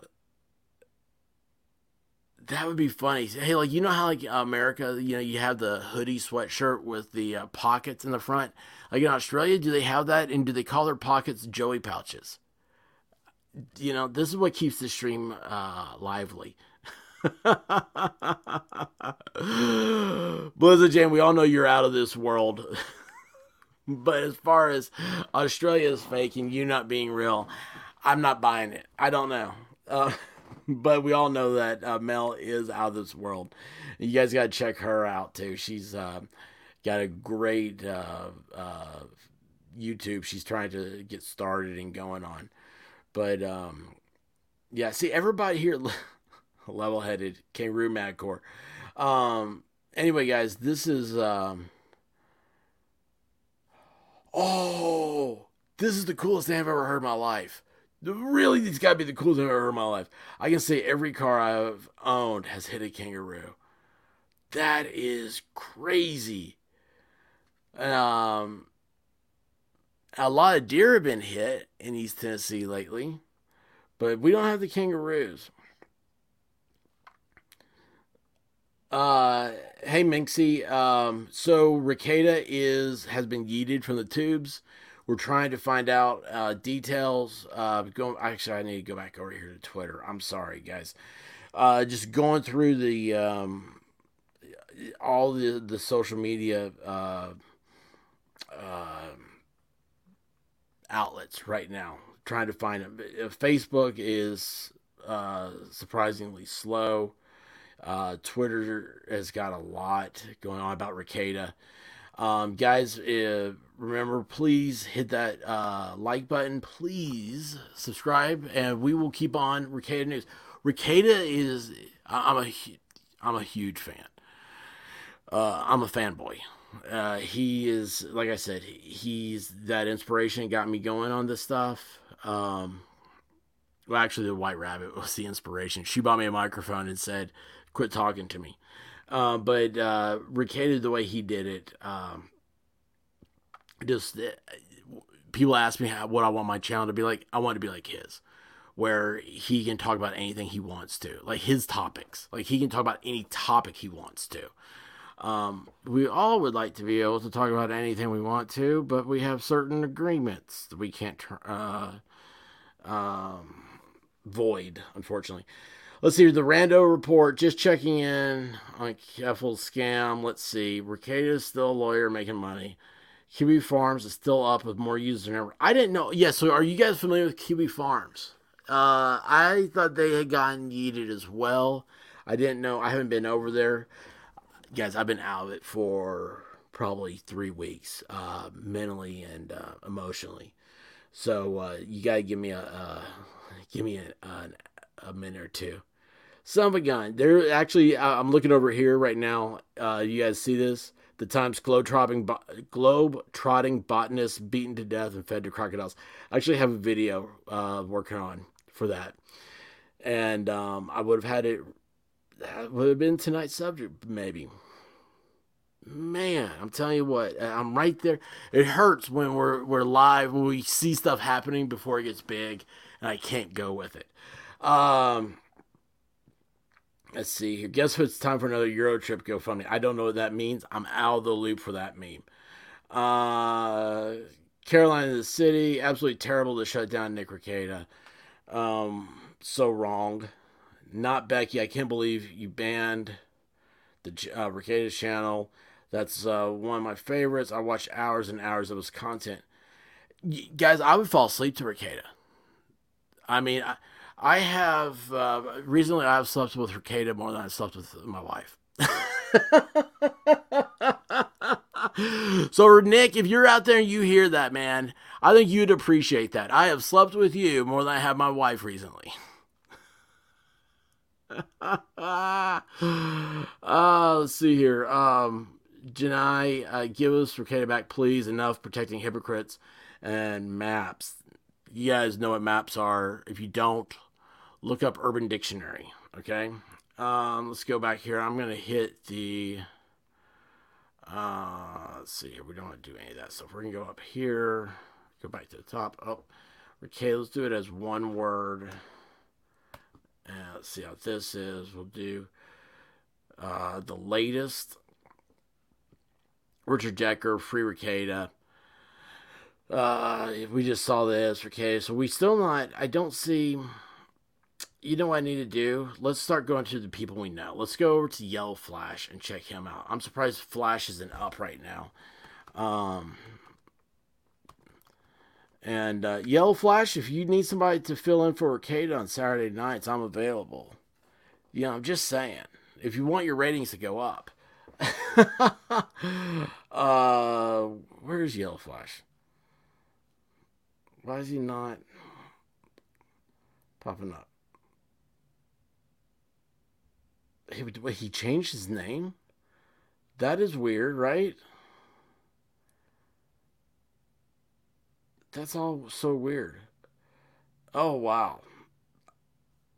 that would be funny. Hey, like you know how like America, you know, you have the hoodie sweatshirt with the uh, pockets in the front. Like in Australia, do they have that? And do they call their pockets joey pouches? You know, this is what keeps the stream uh, lively. Blizzard Jam, we all know you're out of this world. but as far as Australia is fake and you not being real, I'm not buying it. I don't know. Uh, but we all know that uh, Mel is out of this world. You guys got to check her out too. She's uh, got a great uh, uh, YouTube. She's trying to get started and going on. But um, yeah, see, everybody here level headed kangaroo madcore. Um, anyway, guys, this is. Um, oh, this is the coolest thing I've ever heard in my life. Really, it's got to be the coolest thing I've ever heard in my life. I can say every car I've owned has hit a kangaroo. That is crazy. Um, a lot of deer have been hit in East Tennessee lately, but we don't have the kangaroos. Uh, hey Minxie. Um, so Rekieta is has been yeeted from the tubes. We're trying to find out uh, details. Uh, going actually, I need to go back over here to Twitter. I'm sorry, guys. Uh, just going through the um, all the the social media uh, uh, outlets right now, trying to find it. Uh, Facebook is uh, surprisingly slow. Uh, Twitter has got a lot going on about Rekieta. Um, guys, uh, remember, please hit that uh, like button. Please subscribe, and we will keep on Rekieta News. Rekieta is, I'm a, I'm a huge fan. Uh, I'm a fanboy. Uh, he is, like I said, he's that inspiration got me going on this stuff. Um, well, actually, the White Rabbit was the inspiration. She bought me a microphone and said, "Quit talking to me." Uh, but uh, Rekieta, the way he did it, um, just uh, people ask me how, what I want my channel to be like. I want it to be like his, where he can talk about anything he wants to, like his topics. Like he can talk about any topic he wants to. Um, we all would like to be able to talk about anything we want to, but we have certain agreements that we can't uh, um, void, unfortunately. Let's see the Rando report. Just checking in on Keffals' scam. Let's see. Is still a lawyer making money. Kiwi Farms is still up with more users than ever. I didn't know. Yeah, so are you guys familiar with Kiwi Farms? Uh, I thought they had gotten yeeted as well. I didn't know. I haven't been over there. Guys, I've been out of it for probably three weeks, uh, mentally and uh, emotionally. So uh, you gotta give me a uh, give me a, a, a minute or two. Son of a gun. They're actually. I'm looking over here right now. Uh, you guys see this? The Times globe trotting bo- globe trotting botanist beaten to death and fed to crocodiles. I actually have a video uh, working on for that, and um, I would have had it. That would have been tonight's subject, maybe. Man, I'm telling you what, I'm right there. It hurts when we're we're live when we see stuff happening before it gets big, and I can't go with it. Um, let's see here. Guess what? It's time for another Euro trip GoFundMe. I don't know what that means. I'm out of the loop for that meme. Uh, Carolina the City, absolutely terrible to shut down Nick Rekieta. Um, so wrong. Not Becky. I can't believe you banned the uh, Rekieta's channel. That's uh, one of my favorites. I watched hours and hours of his content. Guys, I would fall asleep to Rekieta. I mean, I, I have uh, recently I've slept with Rekieta more than I've slept with my wife. so Nick, if you're out there and you hear that, man, I think you'd appreciate that. I have slept with you more than I have my wife recently. uh, let's see here. Um, Janai, uh, give us Rekieta back, please. Enough protecting hypocrites and maps. You guys know what maps are. If you don't, look up Urban Dictionary. Okay. Um, let's go back here. I'm gonna hit the. Uh, let's see here. We don't want to do any of that stuff. We're gonna go up here. Go back to the top. Oh, okay. Let's do it as one word. And let's see how this is. We'll do uh, the latest. Richard Decker, Free Rekieta. Uh, we just saw this, okay? So we still not. I don't see. You know what I need to do? Let's start going to the people we know. Let's go over to Yellow Flash and check him out. I'm surprised Flash isn't up right now. Um, and uh, Yellow Flash, if you need somebody to fill in for Arcade on Saturday nights, I'm available. You know, I'm just saying. If you want your ratings to go up. uh, where's Yellow Flash? Why is he not popping up? He, he changed his name? That is weird, right? That's all so weird. Oh, wow.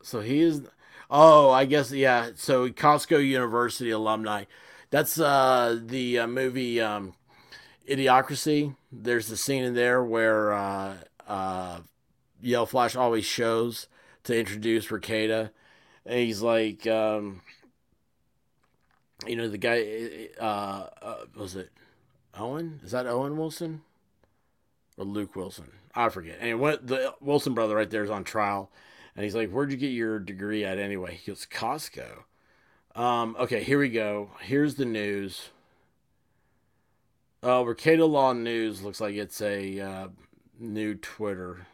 So he is. Oh, I guess, yeah. So Costco University alumni. That's uh, the uh, movie um, Idiocracy. There's the scene in there where uh, uh, Yellow Flash always shows to introduce Rekieta. And he's like, um, you know, the guy, uh, uh, was it Owen? Is that Owen Wilson? Or Luke Wilson? I forget. And what the Wilson brother right there is on trial. And he's like, Where'd you get your degree at anyway? He goes, Costco. Um, okay, here we go. Here's the news. Uh, Rekieta Law News looks like it's a uh, new Twitter.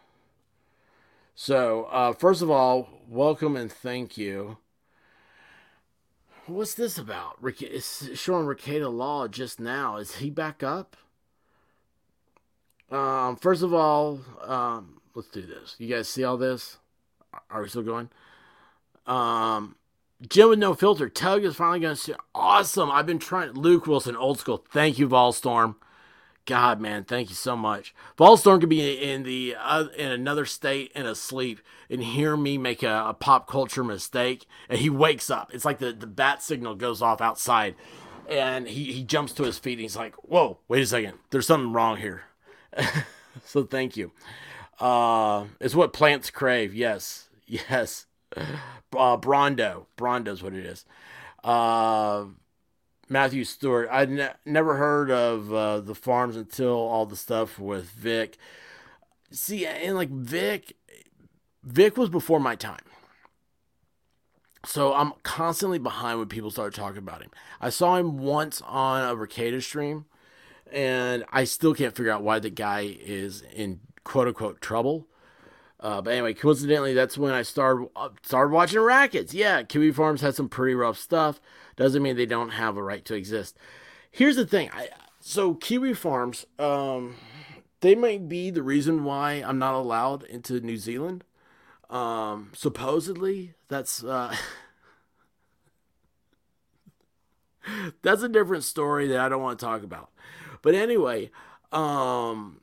So, uh, first of all, welcome and thank you. What's this about? Rick- It's showing Rekieta Law just now. Is he back up? Um, first of all, um, let's do this. You guys see all this? Are we still going? Um, Jim with no filter. Tug is finally going to. Awesome. I've been trying. Luke Wilson, old school. Thank you, Volstorm. God, man, thank you so much. Volstorm could be in the uh, in another state and asleep and hear me make a, a pop culture mistake, and he wakes up. It's like the, the bat signal goes off outside, and he, he jumps to his feet and he's like, "Whoa, wait a second, there's something wrong here." so thank you. Uh, it's what plants crave. Yes, yes. Uh, Brawndo, Brawndo's what it is. Uh, Matthew Stewart. I'd ne- never heard of uh, the farms until all the stuff with Vic. See, and like Vic, Vic was before my time. So I'm constantly behind when people start talking about him. I saw him once on a Rekieta stream, and I still can't figure out why the guy is in quote unquote trouble. Uh, but anyway, coincidentally, that's when I started uh, started watching Rackets. Yeah, Kiwi Farms had some pretty rough stuff. Doesn't mean they don't have a right to exist. Here's the thing. I so Kiwi Farms, um, they might be the reason why I'm not allowed into New Zealand. Um, supposedly, that's uh, that's a different story that I don't want to talk about. But anyway, um,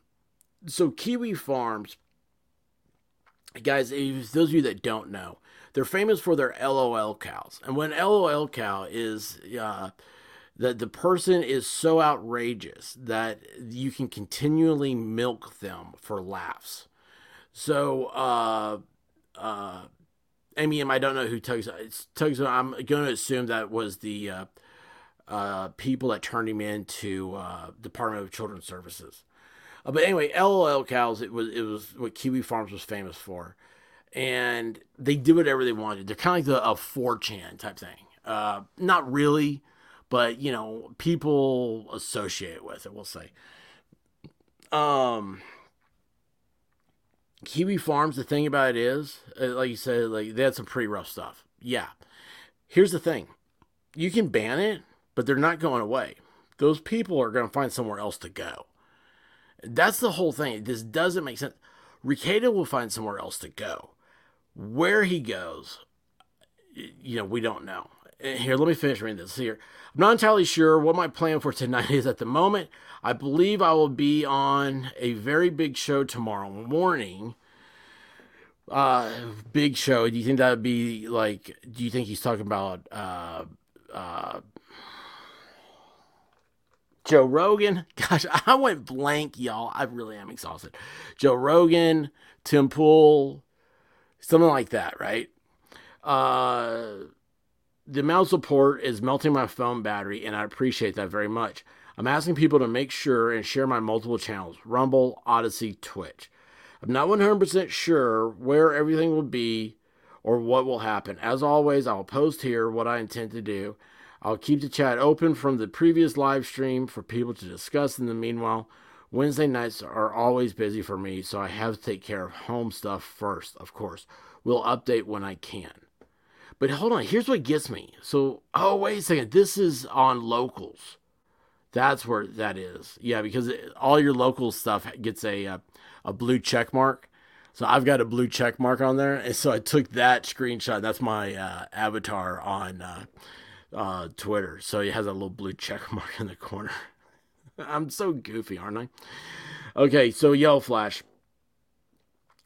so Kiwi Farms guys, those of you that don't know, they're famous for their LOL cows. And when LOL cow is uh, that the person is so outrageous that you can continually milk them for laughs. So, uh, uh, MEM, I don't know who tugs. Tugs. I'm going to assume that was the uh, uh, people that turned him into uh, Department of Children's Services. Uh, but anyway, LOL cows. It was it was what Kiwi Farms was famous for, and they do whatever they wanted. They're kind of like a 4chan type thing. Uh, not really, but you know, people associate with it. We'll say. Um, Kiwi Farms. The thing about it is, uh, like you said, like they had some pretty rough stuff. Yeah. Here's the thing, you can ban it, but they're not going away. Those people are going to find somewhere else to go. That's the whole thing. This doesn't make sense. Rekieta will find somewhere else to go. Where he goes, you know, we don't know. Here, let me finish reading this here. I'm not entirely sure what my plan for tonight is at the moment. I believe I will be on a very big show tomorrow morning. Uh, big show. Do you think that would be like? Do you think he's talking about uh, uh, Joe Rogan. Gosh, I went blank, y'all. I really am exhausted. Joe Rogan, Tim Pool, something like that, right? Uh, the of support is melting my phone battery, and I appreciate that very much. I'm asking people to make sure and share my multiple channels Rumble, Odysee, Twitch. I'm not 100% sure where everything will be or what will happen. As always, I'll post here what I intend to do. I'll keep the chat open from the previous live stream for people to discuss in the meanwhile. Wednesday nights are always busy for me, so I have to take care of home stuff first, of course. We'll update when I can. But hold on, here's what gets me. So, oh, wait a second. This is on locals. That's where that is. Yeah, because it, all your local stuff gets a, a, a blue check mark. So I've got a blue check mark on there. And so I took that screenshot. That's my uh, avatar on uh, uh, Twitter. So it has a little blue check mark in the corner. I'm so goofy, aren't I? Okay, so Yellow Flash.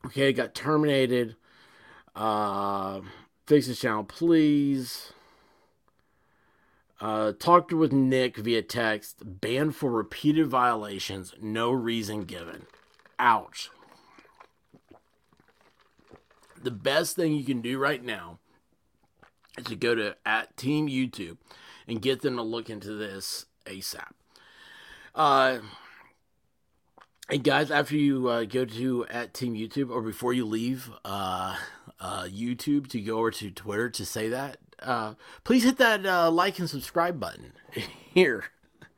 Okay, got terminated. Uh, fix this channel, please. Uh, talked to with Nick via text. Banned for repeated violations. No reason given. Ouch. The best thing you can do right now is to go to at Team YouTube and get them to look into this ASAP. Uh, and guys, after you uh, go to at Team YouTube or before you leave uh, uh, YouTube to go over to Twitter to say that, uh, please hit that uh, like and subscribe button here.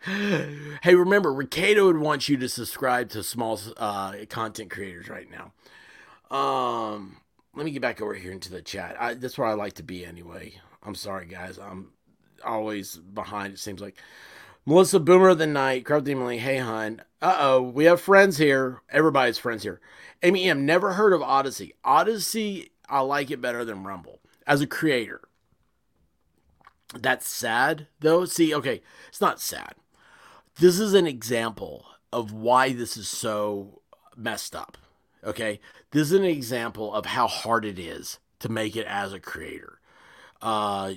hey, remember, Rekieta would want you to subscribe to small uh, content creators right now. Um, let me get back over here into the chat. I, that's where I like to be anyway. I'm sorry, guys. I'm always behind. It seems like Melissa Boomer of the night. Crowd Demon Hey, hun. Uh oh, we have friends here. Everybody's friends here. Amy M. Never heard of Odysee. Odysee, I like it better than Rumble as a creator. That's sad, though. See, okay, it's not sad. This is an example of why this is so messed up. Okay, this is an example of how hard it is to make it as a creator. Uh,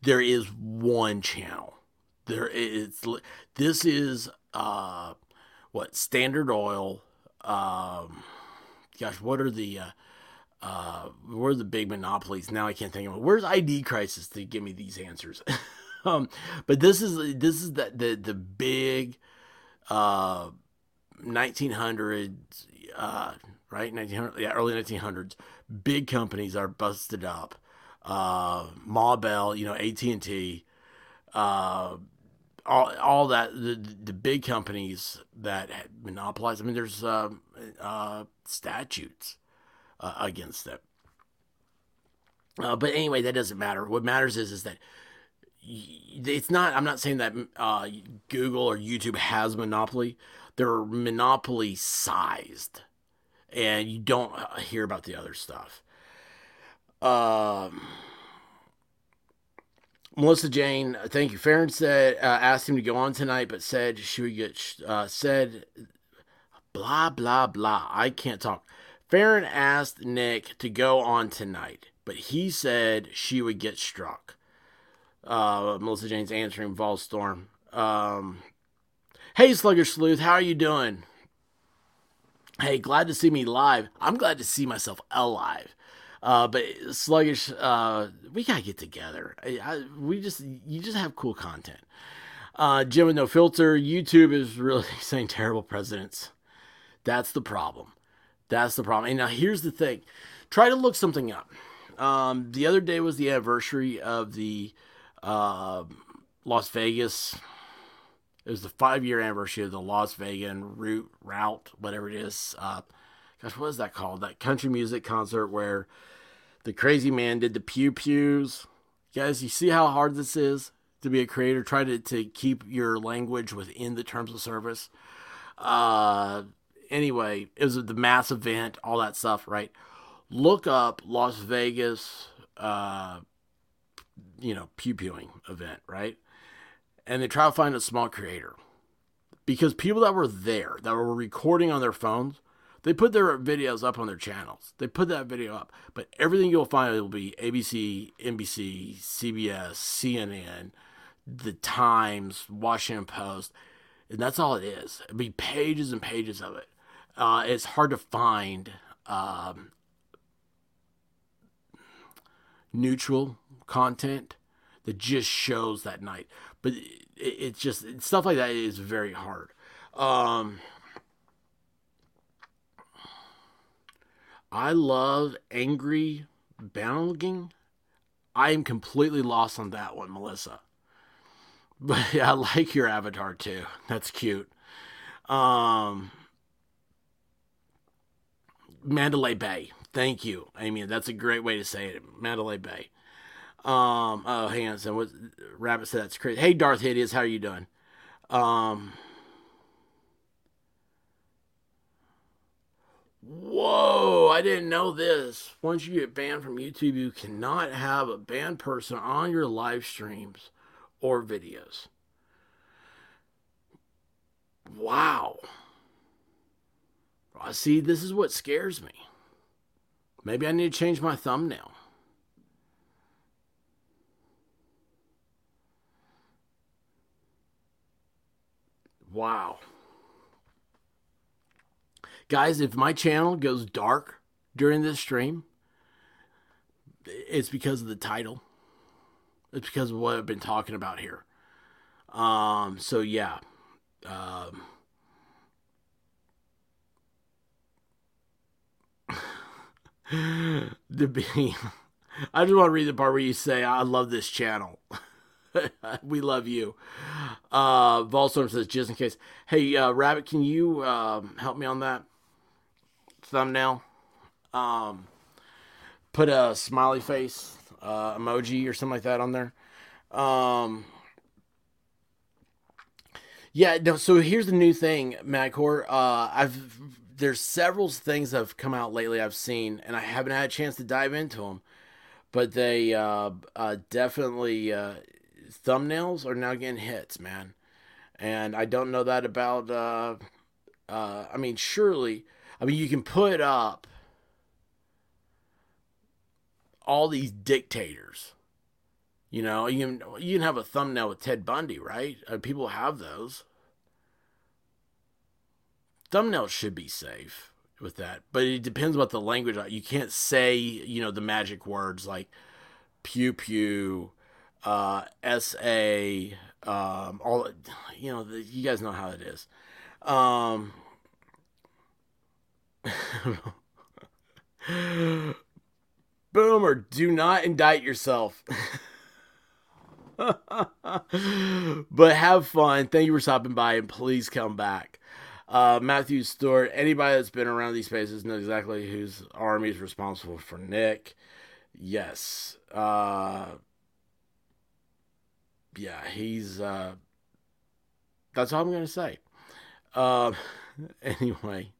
there is one channel. There is this is uh, what Standard Oil. Um, gosh, what are the uh, uh, where are the big monopolies? Now I can't think of it. Where's ID Crisis to give me these answers? um, but this is this is the the, the big uh, 1900s uh, right 1900 yeah early 1900s big companies are busted up uh, Ma Bell you know AT&T uh, all, all that the, the big companies that monopolize I mean there's uh, uh, statutes uh, against it. Uh, but anyway, that doesn't matter. What matters is is that it's not. I'm not saying that uh, Google or YouTube has monopoly. They're monopoly sized, and you don't uh, hear about the other stuff. Um. Melissa Jane, thank you. Farron said uh, asked him to go on tonight, but said she would get uh, said blah blah blah. I can't talk. Farron asked Nick to go on tonight, but he said she would get struck. Uh, Melissa Jane's answering Volstorm. Um, hey, Sluggish Sleuth, how are you doing? Hey, glad to see me live. I'm glad to see myself alive. Uh, but Sluggish, uh, we gotta get together. I, I, we just, you just have cool content. Uh, Jim with no filter. YouTube is really saying terrible presidents. That's the problem. That's the problem. And now here's the thing: try to look something up. Um, the other day was the anniversary of the uh, Las Vegas. It was the five year anniversary of the Las Vegas route, route, whatever it is. Uh, gosh, what is that called? That country music concert where the crazy man did the pew pews. Guys, you see how hard this is to be a creator? Try to, to keep your language within the terms of service. Uh, anyway, it was the mass event, all that stuff, right? Look up Las Vegas, uh, you know, pew pewing event, right? And they try to find a small creator because people that were there, that were recording on their phones, they put their videos up on their channels. They put that video up, but everything you'll find will be ABC, NBC, CBS, CNN, The Times, Washington Post, and that's all it is. It'd be pages and pages of it uh, it's hard to find um, neutral content that just shows that night. But it, it's just stuff like that is very hard. Um, I love angry banging. I am completely lost on that one, Melissa. But yeah, I like your avatar too. That's cute. Um, Mandalay Bay. Thank you, Amy. That's a great way to say it. Mandalay Bay. Um, oh, Hanson, what Rabbit said that's crazy. Hey, Darth Hideous, how are you doing? Um, whoa, I didn't know this. Once you get banned from YouTube, you cannot have a banned person on your live streams or videos. Wow. I see, this is what scares me. Maybe I need to change my thumbnail. Wow. Guys, if my channel goes dark during this stream, it's because of the title. It's because of what I've been talking about here. Um, so yeah. Um, the beam. I just want to read the part where you say, I love this channel. we love you. Uh, Volstorm says, just in case. Hey, uh, Rabbit, can you um, help me on that thumbnail? Um, put a smiley face uh, emoji or something like that on there. Um, yeah, no, so here's the new thing, Madcore. Uh, I've there's several things that have come out lately I've seen, and I haven't had a chance to dive into them, but they uh, uh, definitely uh, thumbnails are now getting hits, man. And I don't know that about. Uh, uh, I mean, surely, I mean, you can put up all these dictators. You know, you can you can have a thumbnail with Ted Bundy, right? Uh, people have those. Thumbnails should be safe with that, but it depends what the language. You can't say you know the magic words like pew pew, uh, sa, um, all you know. You guys know how it is. Um, Boomer, do not indict yourself. but have fun. Thank you for stopping by and please come back. Uh, Matthew Stewart, anybody that's been around these spaces knows exactly whose army is responsible for Nick. Yes. Uh, yeah, he's. Uh, that's all I'm going to say. Uh, anyway.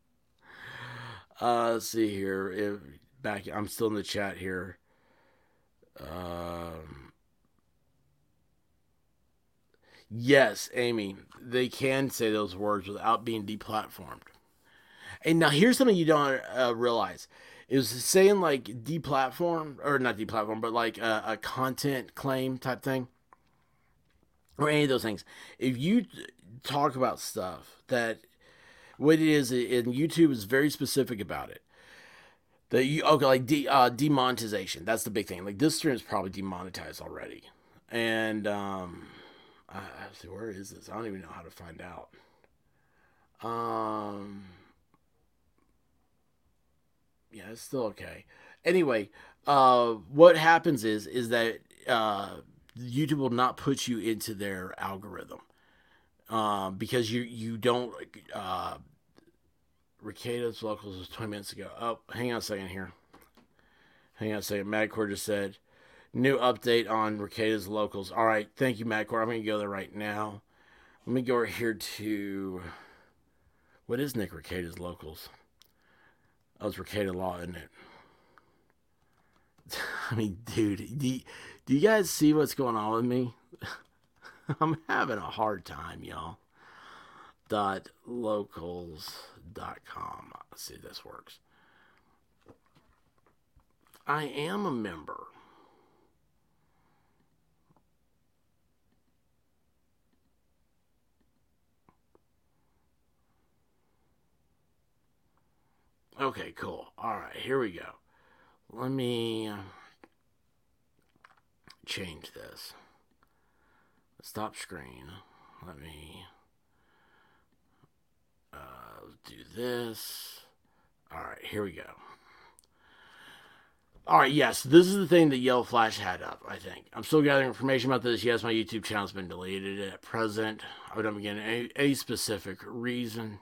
Uh, let's see here. If, back, I'm still in the chat here. Um, yes, Amy, they can say those words without being deplatformed. And now here's something you don't uh, realize is saying like deplatform or not deplatform, but like a, a content claim type thing or any of those things. If you talk about stuff that what it is, and YouTube is very specific about it. That you okay, like de, uh, demonetization. That's the big thing. Like this stream is probably demonetized already, and um, I, see where is this? I don't even know how to find out. Um, yeah, it's still okay. Anyway, uh, what happens is is that uh, YouTube will not put you into their algorithm. Um, because you you don't uh, Rekieta's locals was 20 minutes ago. Oh, hang on a second here. Hang on a second. Madcore just said new update on Rekieta's locals. All right, thank you, Madcore. I'm going to go there right now. Let me go over here to what is Nick Rekieta's locals? Oh, it's Rekieta Law, isn't it? I mean, dude, do you, do you guys see what's going on with me? I'm having a hard time, y'all. Dot locals dot com. See if this works. I am a member. Okay, cool. All right, here we go. Let me change this. Stop screen. Let me uh, do this. All right, here we go. All right, yes, this is the thing that Yellow Flash had up, I think. I'm still gathering information about this. Yes, my YouTube channel's been deleted at present. I don't begin any, any specific reason.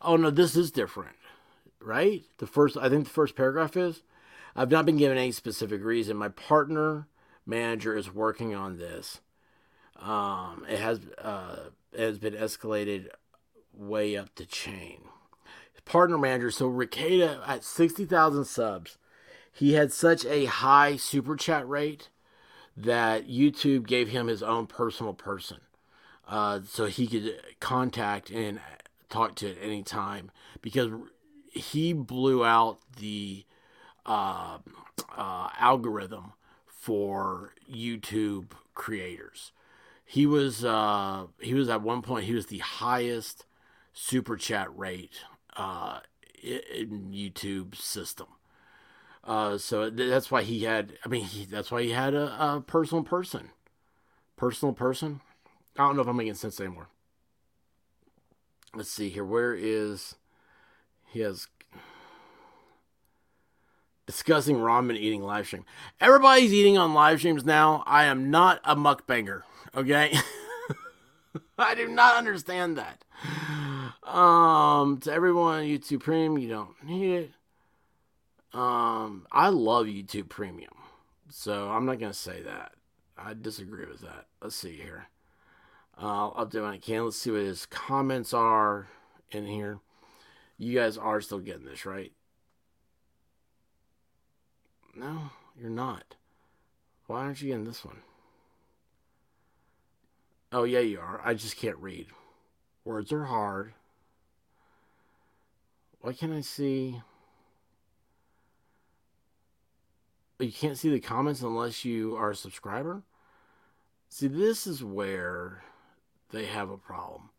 Oh, no, this is different, right? The first, I think the first paragraph is I've not been given any specific reason. My partner manager is working on this. Um, it has uh, it has been escalated way up the chain. Partner manager, so Rekieta at 60,000 subs, he had such a high super chat rate that YouTube gave him his own personal person. Uh, so he could contact and talk to at any time because he blew out the uh, uh, algorithm for YouTube creators. He was uh, he was at one point he was the highest super chat rate uh, in YouTube system. Uh, so that's why he had. I mean, he, that's why he had a, a, personal person, personal person. I don't know if I'm making sense anymore. Let's see here. Where is he has discussing ramen eating live stream. Everybody's eating on live streams now. I am not a mukbanger. Okay. I do not understand that. Um, to everyone on YouTube Premium, you don't need it. Um, I love YouTube Premium, so I'm not gonna say that. I disagree with that. Let's see here. Uh, I'll do what I can. Let's see what his comments are in here. You guys are still getting this, right? No, you're not. Why aren't you getting this one? Oh, yeah, you are. I just can't read. Words are hard. Why can't I see? You can't see the comments unless you are a subscriber? See, this is where they have a problem.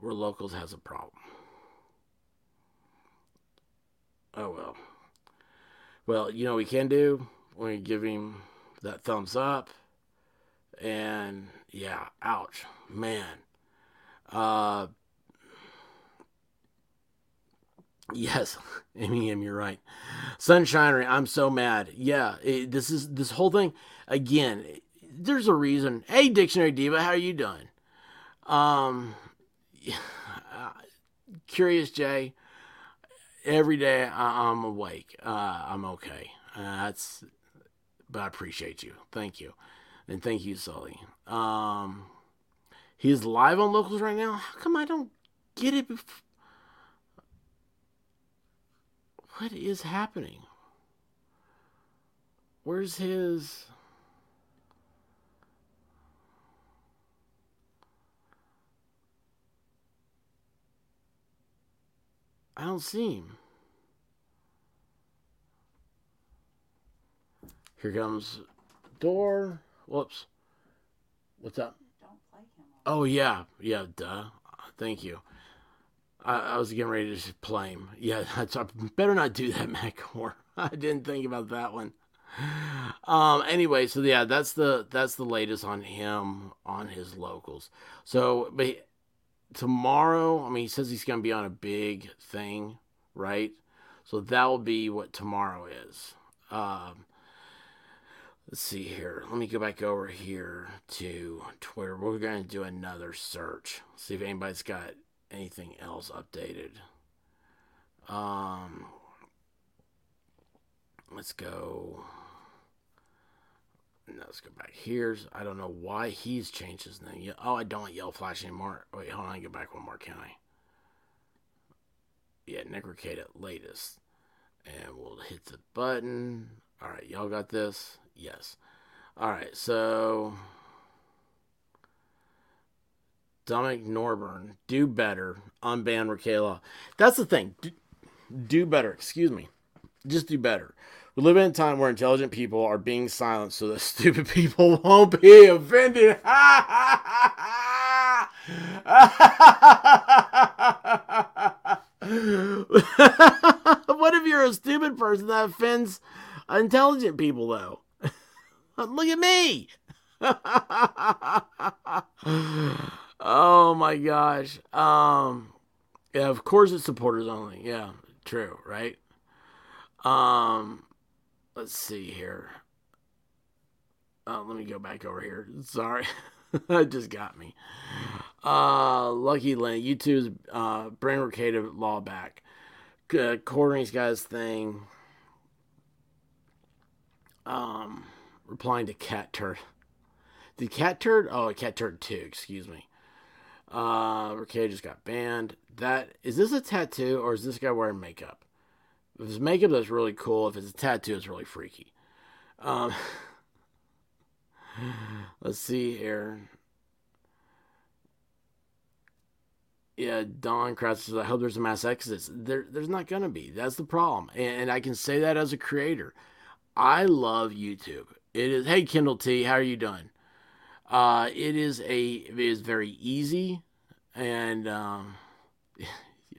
Where Locals has a problem. Oh, well. Well, you know what we can do? We give him that thumbs up. And yeah, ouch. Man. Uh Yes, Amy, M, you're right. Sunshinery, I'm so mad. Yeah, it, this is this whole thing. Again, there's a reason. Hey, Dictionary Diva, how are you doing? Um, uh, Curious Jay, every day I, I'm awake. Uh, I'm okay. Uh, that's, but I appreciate you. Thank you, and thank you, Sully. Um, he's live on locals right now. How come I don't get it? Bef- what is happening? Where's his? I don't see him. Here comes door. Whoops. What's up? Oh yeah, yeah. Duh. Thank you. I, I was getting ready to play him. Yeah, that's, I better not do that, Macor. I didn't think about that one. Um. Anyway, so yeah, that's the that's the latest on him on his locals. So, but tomorrow, I mean, he says he's going to be on a big thing, right? So that will be what tomorrow is. Um, let's see here. Let me go back over here to Twitter. We're going to do another search. See if anybody's got anything else updated. Um, let's go. No, let's go back here. I don't know why he's changed his name. Oh, I don't Yellow Flash anymore. Wait, hold on. Get back one more, can I? Yeah, Necrocade at latest. And we'll hit the button. All right, y'all got this? Yes. All right, so Dominic Norburn, do better, unban Raquel. That's the thing. Do, do better. Excuse me. Just do better. We live in a time where intelligent people are being silenced so that stupid people won't be offended. what if you're a stupid person that offends intelligent people, though? Look at me. Oh my gosh. Um yeah, of course it's supporters only. Yeah, true, right? Um let's see here. Uh, let me go back over here. Sorry. that just got me. Uh Lucky Lane, YouTube's uh bring Rekieta law back. Uh, got his thing. Um replying to Cat Turd. The Cat Turd? Oh, Cat Turd 2, excuse me. Uh, just got banned. That is this a tattoo or is this guy wearing makeup? If it's makeup, that's really cool. If it's a tattoo, it's really freaky. Um, let's see here. Yeah, Don Kratz says, I hope there's a mass exodus. There, there's not going to be. That's the problem. And, and I can say that as a creator. I love YouTube. It is, hey, Kindle T, how are you doing? Uh, it is a it is very easy, and um,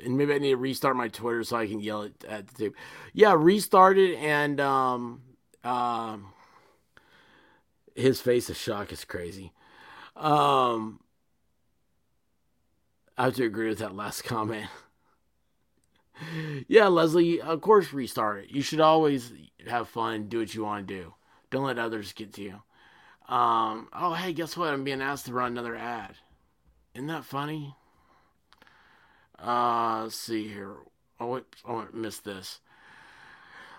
and maybe I need to restart my Twitter so I can yell it at the tape. Yeah, restart it, and um, um, his face of shock is crazy. Um, I have to agree with that last comment. yeah, Leslie, of course, restart it. You should always have fun, do what you want to do. Don't let others get to you. Um, oh, hey, guess what? I'm being asked to run another ad. Isn't that funny? Uh, let's see here. Oh, wait, oh, I missed this.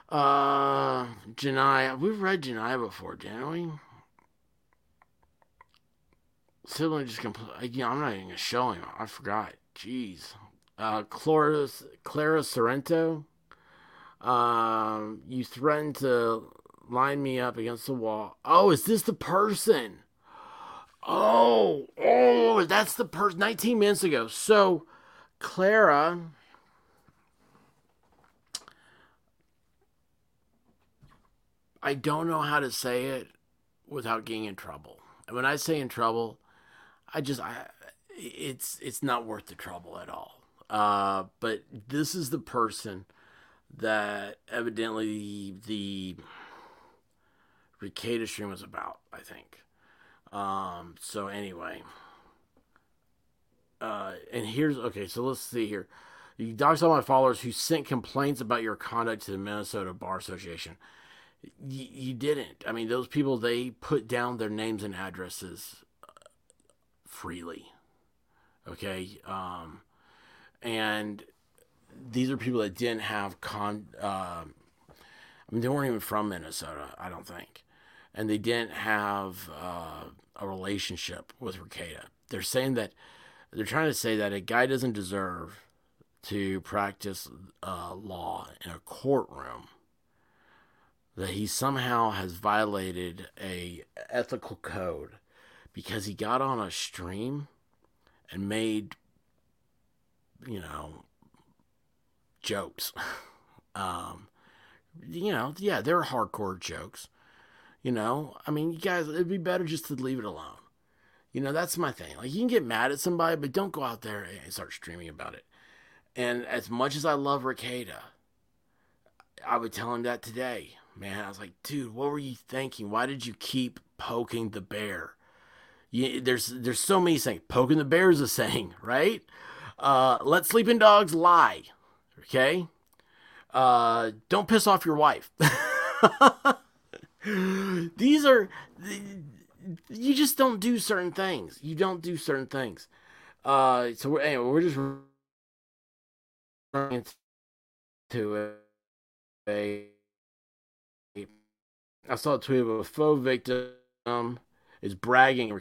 Uh, Janai, we've read Janai before, didn't we? Sibling just compl- yeah, I'm not even gonna show him. I forgot. Jeez. Uh, Clara, Clara Sorrento. Um, you threatened to line me up against the wall. Oh, is this the person? Oh, oh, that's the person. 19 minutes ago. So, Clara. I don't know how to say it without getting in trouble. And when I say in trouble, I just I it's it's not worth the trouble at all. Uh, but this is the person that evidently the Rekieta stream was about, I think. Um, so anyway. Uh, and here's okay, so let's see here. You doxed all my followers who sent complaints about your conduct to the Minnesota Bar Association. Y- you didn't. I mean, those people they put down their names and addresses uh, freely. Okay, um, and these are people that didn't have con. Uh, I mean, they weren't even from Minnesota. I don't think, and they didn't have uh, a relationship with Rekieta. They're saying that they're trying to say that a guy doesn't deserve to practice uh, law in a courtroom that he somehow has violated a ethical code because he got on a stream and made you know jokes um you know yeah they're hardcore jokes you know i mean you guys it'd be better just to leave it alone you know that's my thing like you can get mad at somebody but don't go out there and start streaming about it and as much as i love rekieta i would tell him that today man. I was like, dude, what were you thinking? Why did you keep poking the bear? You, there's there's so many saying poking the bear is a saying, right? Uh, let sleeping dogs lie. Okay. Uh, don't piss off your wife. These are you just don't do certain things. You don't do certain things. Uh, so we're, anyway, we're just running a I saw a tweet of a faux victim is bragging.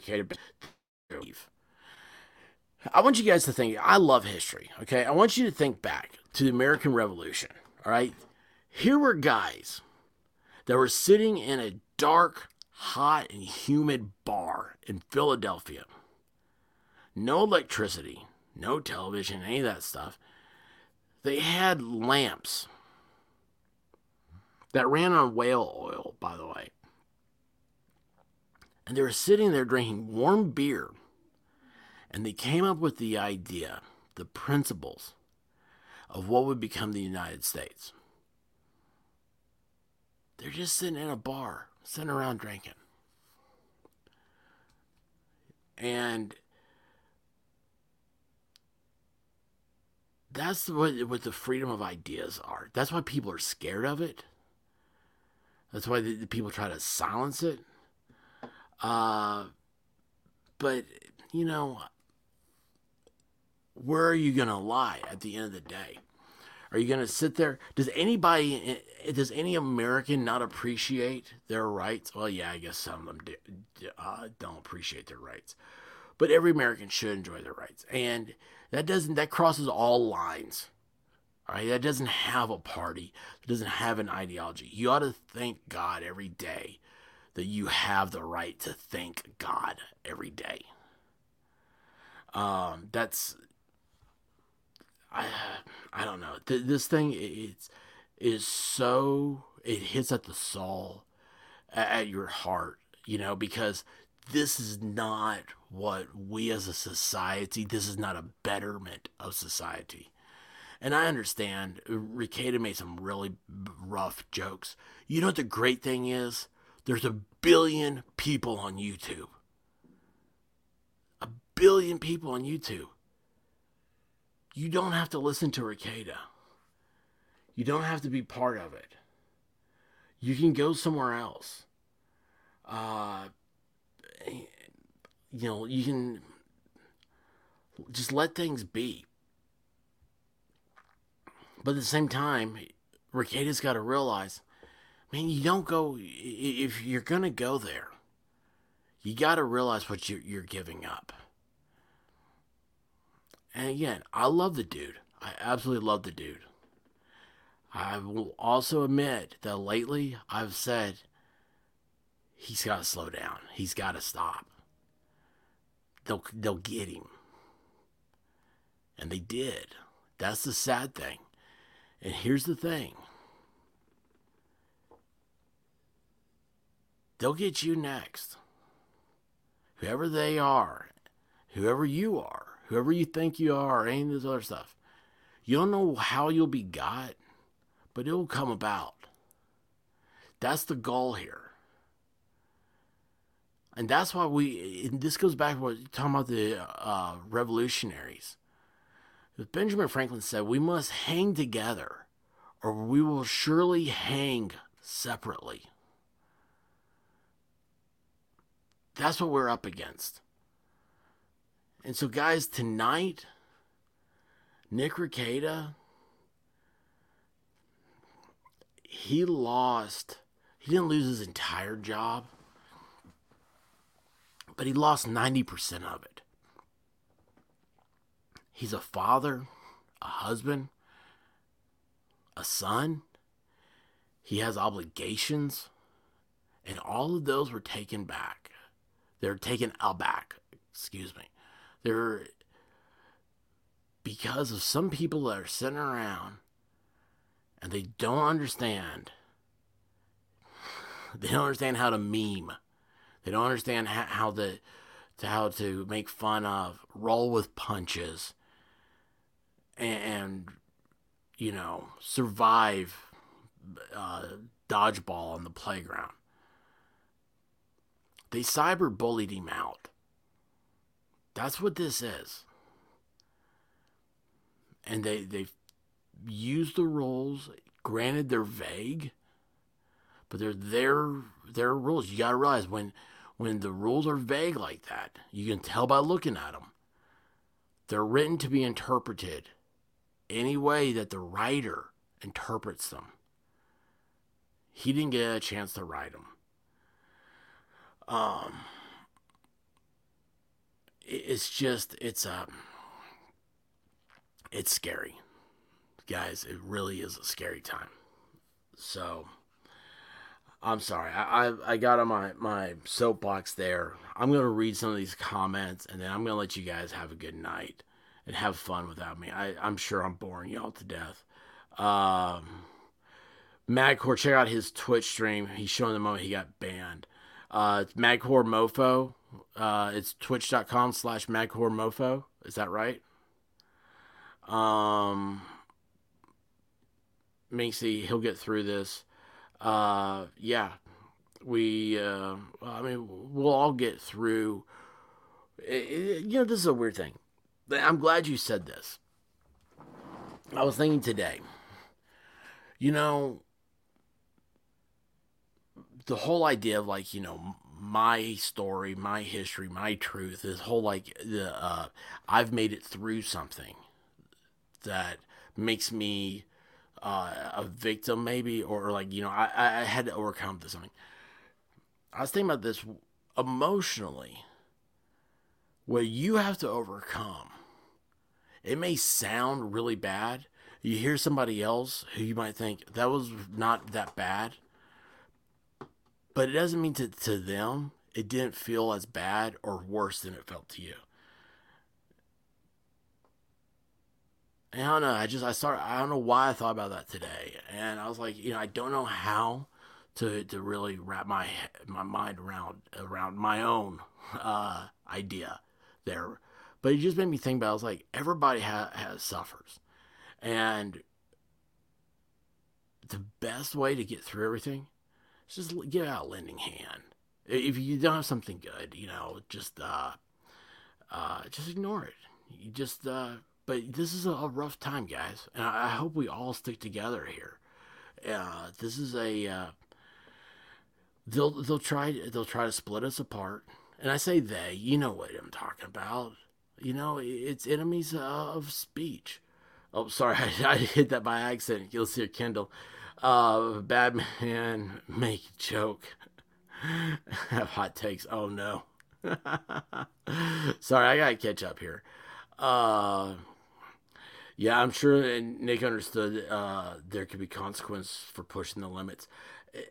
I want you guys to think. I love history. Okay, I want you to think back to the American Revolution. All right, here were guys that were sitting in a dark, hot, and humid bar in Philadelphia. No electricity, no television, any of that stuff. They had lamps that ran on whale oil, by the way. And they were sitting there drinking warm beer. And they came up with the idea, the principles of what would become the United States. They're just sitting in a bar, sitting around drinking. And that's what, what the freedom of ideas are. That's why people are scared of it. That's why the, the people try to silence it. Uh, but, you know, where are you going to lie at the end of the day? Are you going to sit there? Does anybody, does any American not appreciate their rights? Well, yeah, I guess some of them do, uh, don't appreciate their rights. But every American should enjoy their rights. And that doesn't, that crosses all lines. All right, that doesn't have a party, that doesn't have an ideology. You ought to thank God every day that you have the right to thank God every day. Um, that's I I don't know. This thing it's is so it hits at the soul, at your heart, you know, because this is not what we as a society. This is not a betterment of society. And I understand uh, Rekieta made some really rough jokes. You know what the great thing is? There's a billion people on YouTube. A billion people on YouTube. You don't have to listen to Rekieta. You don't have to be part of it. You can go somewhere else. Uh, you know, you can just let things be. But at the same time, Rekieta's got to realize, man, you don't go if you're gonna go there. You got to realize what you're, you're giving up. And again, I love the dude. I absolutely love the dude. I will also admit that lately I've said he's got to slow down. He's got to stop. They'll they'll get him. And they did. That's the sad thing. And here's the thing. They'll get you next. Whoever they are, whoever you are, whoever you think you are, or any of this other stuff. You don't know how you'll be got, but it will come about. That's the goal here. And that's why we, and this goes back to what you're talking about the uh, revolutionaries. Benjamin Franklin said, We must hang together, or we will surely hang separately. That's what we're up against. And so, guys, tonight, Nick Rekieta, he lost, he didn't lose his entire job, but he lost 90% of it. He's a father, a husband, a son. He has obligations, and all of those were taken back. They're taken aback, excuse me. They're because of some people that are sitting around and they don't understand. They don't understand how to meme. They don't understand how, to, to how to make fun of, roll with punches, and, and you know survive uh, dodgeball on the playground. They cyber bullied him out. That's what this is. And they they use the rules. Granted, they're vague, but they're their their rules. You got to realize when when the rules are vague like that, you can tell by looking at them. They're written to be interpreted any way that the writer interprets them. He didn't get a chance to write them. Um, it's just it's um, it's scary, guys. It really is a scary time. So, I'm sorry. I I, I got on my my soapbox there. I'm gonna read some of these comments, and then I'm gonna let you guys have a good night and have fun without me. I I'm sure I'm boring y'all to death. Um. Madcore, check out his Twitch stream. He's showing the moment he got banned. Uh, Madcore Mofo. Uh, it's twitch.com slash Madcore Mofo. Is that right? Um, Minxie, he'll get through this. Uh, yeah, we, uh, I mean, we'll all get through. It, it- you know, this is a weird thing. I'm glad you said this. I was thinking today, you know, the whole idea of like you know my story my history my truth this whole like the uh i've made it through something that makes me uh a victim maybe or like you know i i had to overcome this something i was thinking about this emotionally. What you have to overcome it may sound really bad. You hear somebody else who you might think that was not that bad but it doesn't mean to, to them it didn't feel as bad or worse than it felt to you. And I don't know. I just I started. I don't know why I thought about that today, and I was like, you know, I don't know how to to really wrap my my mind around around my own uh, idea there. But it just made me think about. I was like, everybody ha- has suffers, and the best way to get through everything just give out a lending hand. If you don't have something good, you know, just uh, uh, just ignore it. You just uh, but this is a, rough time, guys, and I, hope we all stick together here. Uh, this is a uh, they'll they'll try they'll try to split us apart, and I say they. You know what I'm talking about. You know, it's enemies of speech. Oh, sorry, I, I hit that by accident. You'll see a Kindle. Uh, Batman make a joke. Have hot takes. Oh no. sorry, I gotta catch up here. Uh, yeah, I'm sure Nick understood uh, there could be consequence for pushing the limits.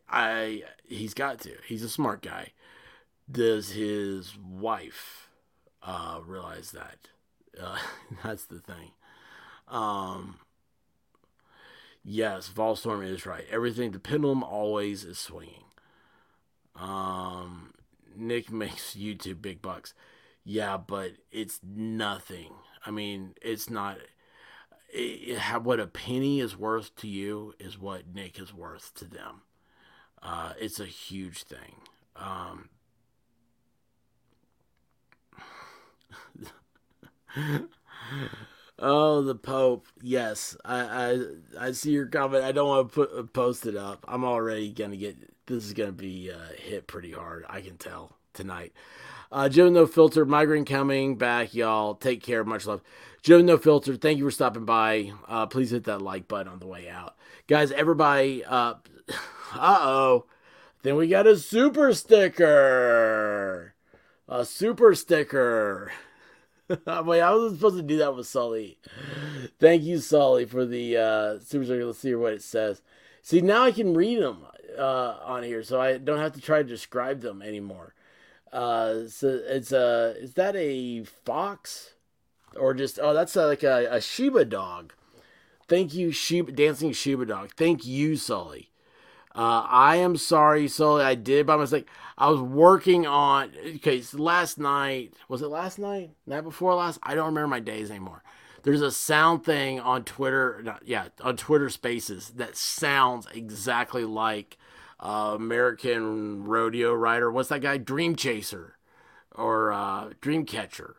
I he's got to. He's a smart guy. Does his wife uh, realize that? Uh, that's the thing. Um, yes, Volstorm is right. Everything, the pendulum always is swinging. Um, Nick makes YouTube big bucks. Yeah, but it's nothing. I mean, it's not. It, it, what a penny is worth to you is what Nick is worth to them. Uh, it's a huge thing. Um, oh, the Pope. Yes, I, I I see your comment. I don't want to put post it up. I'm already gonna get. This is gonna be uh, hit pretty hard. I can tell tonight. Uh, Jim No Filter, migraine coming back, y'all. Take care. Much love. Joe No Filter, thank you for stopping by. Uh, please hit that like button on the way out. Guys, everybody, uh oh. Then we got a super sticker. A super sticker. Wait, I was supposed to do that with Sully. Thank you, Sully, for the uh, super sticker. Let's see what it says. See, now I can read them uh, on here, so I don't have to try to describe them anymore. Uh, so it's a is that a fox or just oh that's a, like a, a Shiba dog. Thank you, Shiba dancing Shiba dog. Thank you, Sully. Uh, I am sorry, Sully. I did by mistake. I was working on. Okay, so last night was it last night? Night before last? I don't remember my days anymore. There's a sound thing on Twitter. Not, yeah, on Twitter Spaces that sounds exactly like uh, American rodeo rider. What's that guy? Dream Chaser or uh, Dream Catcher.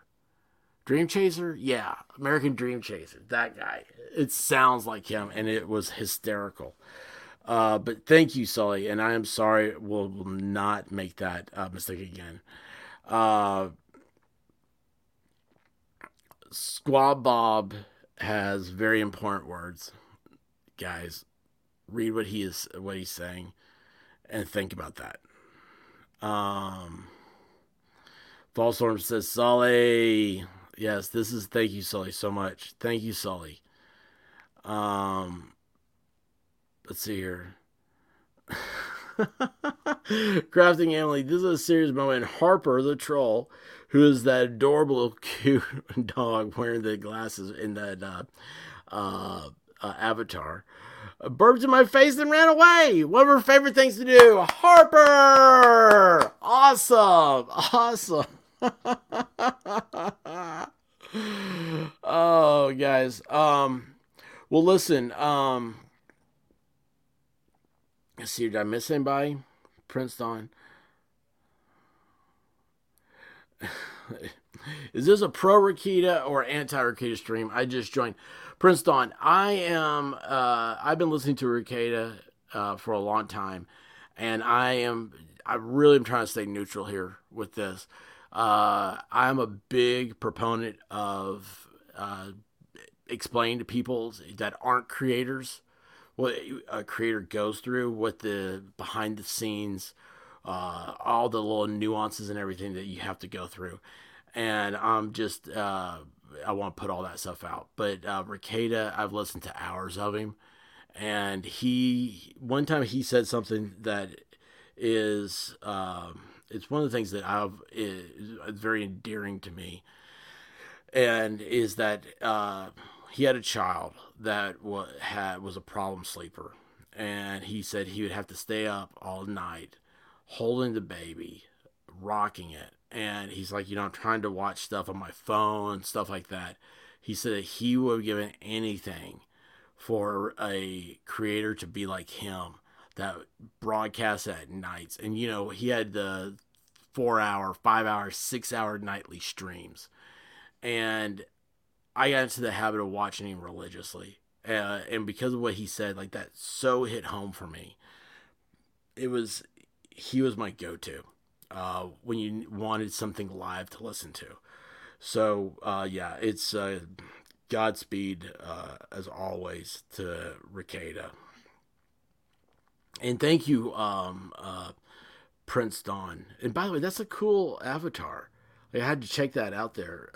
Dream Chaser? Yeah, American Dream Chaser. That guy. It sounds like him, and it was hysterical. Uh, but thank you, Sully, and I am sorry. We'll, will not make that uh, mistake again. Uh, Squab Bob has very important words, guys. Read what he is, what he's saying, and think about that. Um, Fallstorm says, Sully. Yes, this is. Thank you, Sully, so much. Thank you, Sully. Um, let's see here. Crafting Emily, this is a serious moment. Harper the troll, who is that adorable, cute dog wearing the glasses in that uh, uh, uh, avatar, burped in my face and ran away. One of her favorite things to do. Harper, awesome, awesome. oh, guys. Um, well, listen. Um, Let's see, did I miss anybody? Prince Don. Is this a pro Rekieta or anti Rekieta stream? I just joined. Prince Don, I am. Uh, I've been listening to Rekieta uh, for a long time, and I am. I really am trying to stay neutral here with this. Uh, I'm a big proponent of uh, explaining to people that aren't creators what a creator goes through, what the behind the scenes, uh, all the little nuances and everything that you have to go through. And I'm just, uh, I want to put all that stuff out. But uh, Rekieta, I've listened to hours of him. And he, one time he said something that is, um, it's one of the things that I've, is very endearing to me. And is that, uh, he had a child that was, had was a problem sleeper, and he said he would have to stay up all night, holding the baby, rocking it, and he's like, you know, I'm trying to watch stuff on my phone stuff like that. He said that he would have given anything for a creator to be like him that broadcasts at nights, and you know, he had the four hour, five hour, six hour nightly streams, and I got into the habit of watching him religiously. Uh, and because of what he said, like that so hit home for me. It was, he was my go to uh, when you wanted something live to listen to. So, uh, yeah, it's, uh, Godspeed, uh, as always, to Rekieta. And thank you, um, uh, Prince Dawn. And by the way, that's a cool avatar. I had to check that out there.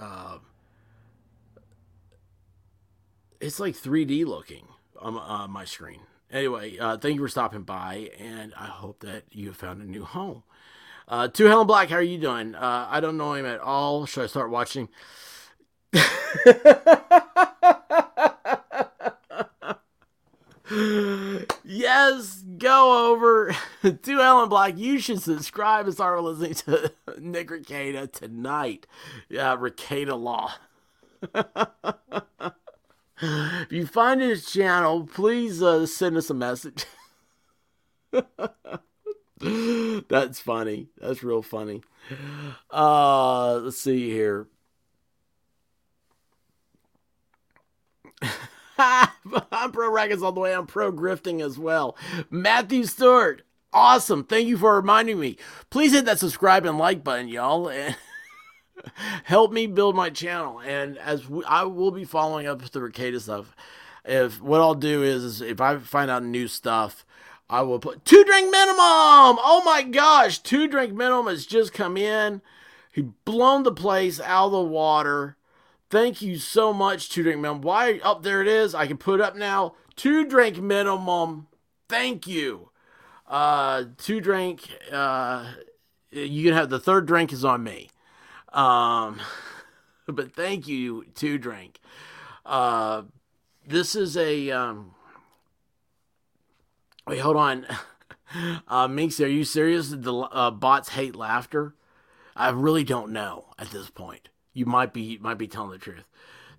It's like 3D looking on uh, my screen. Anyway, uh, thank you for stopping by, and I hope that you have found a new home. Uh, to Helen Black, how are you doing? Uh, I don't know him at all. Should I start watching? yes, go over to Helen Black. You should subscribe and start listening to Nick Rekieta tonight. Yeah, Rekieta Law. If you find his channel, please uh, send us a message. That's funny. That's real funny. Uh, let's see here. I'm pro rackets all the way. I'm pro grifting as well. Matthew Stewart, awesome. Thank you for reminding me. Please hit that subscribe and like button, y'all, help me build my channel. And as we, I will be following up with the Rekieta stuff. If what I'll do is, is if I find out new stuff, I will put two drink minimum. Oh my gosh, two drink minimum has just come in. He blown the place out of the water. Thank you so much, two drink minimum. Why up oh, there it is? I can put up now. Two drink minimum. Thank you. Uh, two drink. Uh, you can have the third drink is on me. Um, but thank you, to drink. Uh, this is a um. Wait, hold on. Uh, Minx, are you serious? The uh, bots hate laughter. I really don't know at this point you might be you might be telling the truth.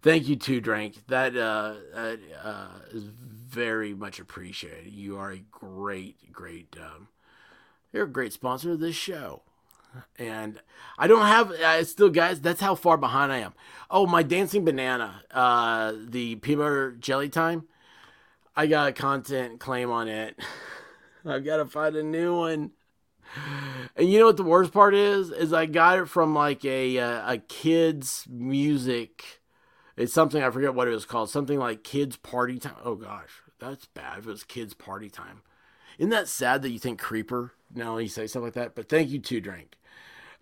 Thank you, to Drink. That uh, uh, is very much appreciated. You are a great, great. Um, you're a great sponsor of this show. And I don't have uh, still, guys. That's how far behind I am. Oh, my dancing banana, uh, the peanut jelly time. I got a content claim on it. I've got to find a new one. And you know what the worst part is? Is I got it from like a uh, a kids music. It's something I forget what it was called. Something like kids party time. Oh gosh, that's bad. If it was kids party time. Isn't that sad that you think creeper? Now you say something like that. But thank you, two drink.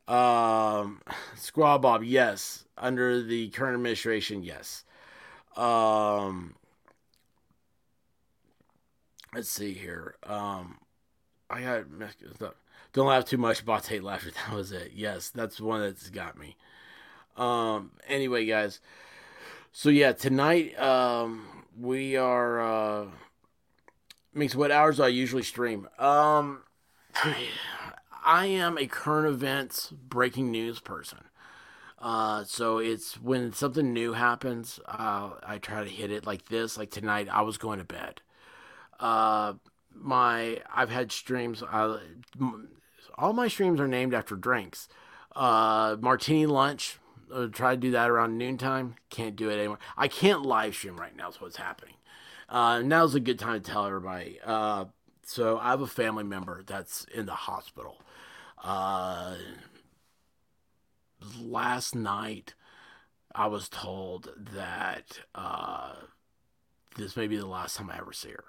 Um, Squaw Bob, yes. Under the current administration, yes. Um, let's see here. Um, I got don't laugh too much. Bate laughter. That was it. Yes, that's one that's got me. Um. Anyway, guys. So yeah, tonight um we are uh makes what hours do I usually stream? Um I am a current events breaking news person. Uh, so it's when something new happens, uh, I try to hit it like this. Like tonight, I was going to bed. Uh, my I've had streams. All my streams are named after drinks. Uh, martini lunch. Uh, try to do that around noontime. Can't do it anymore. I can't live stream right now. Is what's happening. Uh, now's a good time to tell everybody. Uh, so I have a family member that's in the hospital. Uh, last night, I was told that uh, this may be the last time I ever see her.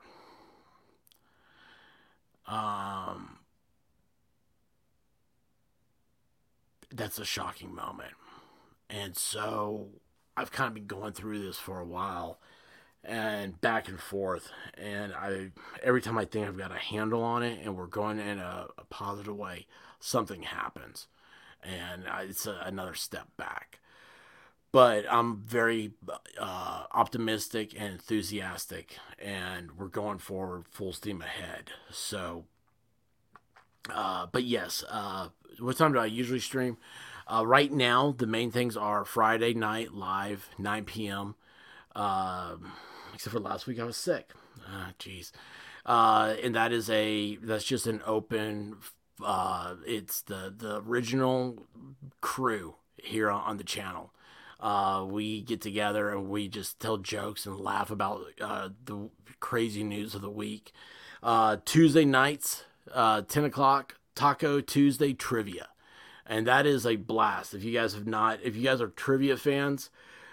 Um, that's a shocking moment. And so I've kind of been going through this for a while and back and forth. And I every time I think I've got a handle on it and we're going in a, a positive way, something happens. And it's a, another step back. But I'm very uh, optimistic and enthusiastic, and we're going forward full steam ahead. So, uh, but yes, uh, what time do I usually stream? Uh, right now, the main things are Friday night live, 9 p.m. Um, except for last week, I was sick. Ah, jeez. Uh, and that is a that's just an open. Uh, it's the the original crew here on, on the channel. Uh, we get together and we just tell jokes and laugh about uh, the crazy news of the week. Uh, Tuesday nights, uh, 10 o'clock, Taco Tuesday trivia. And that is a blast. If you guys have not, if you guys are trivia fans,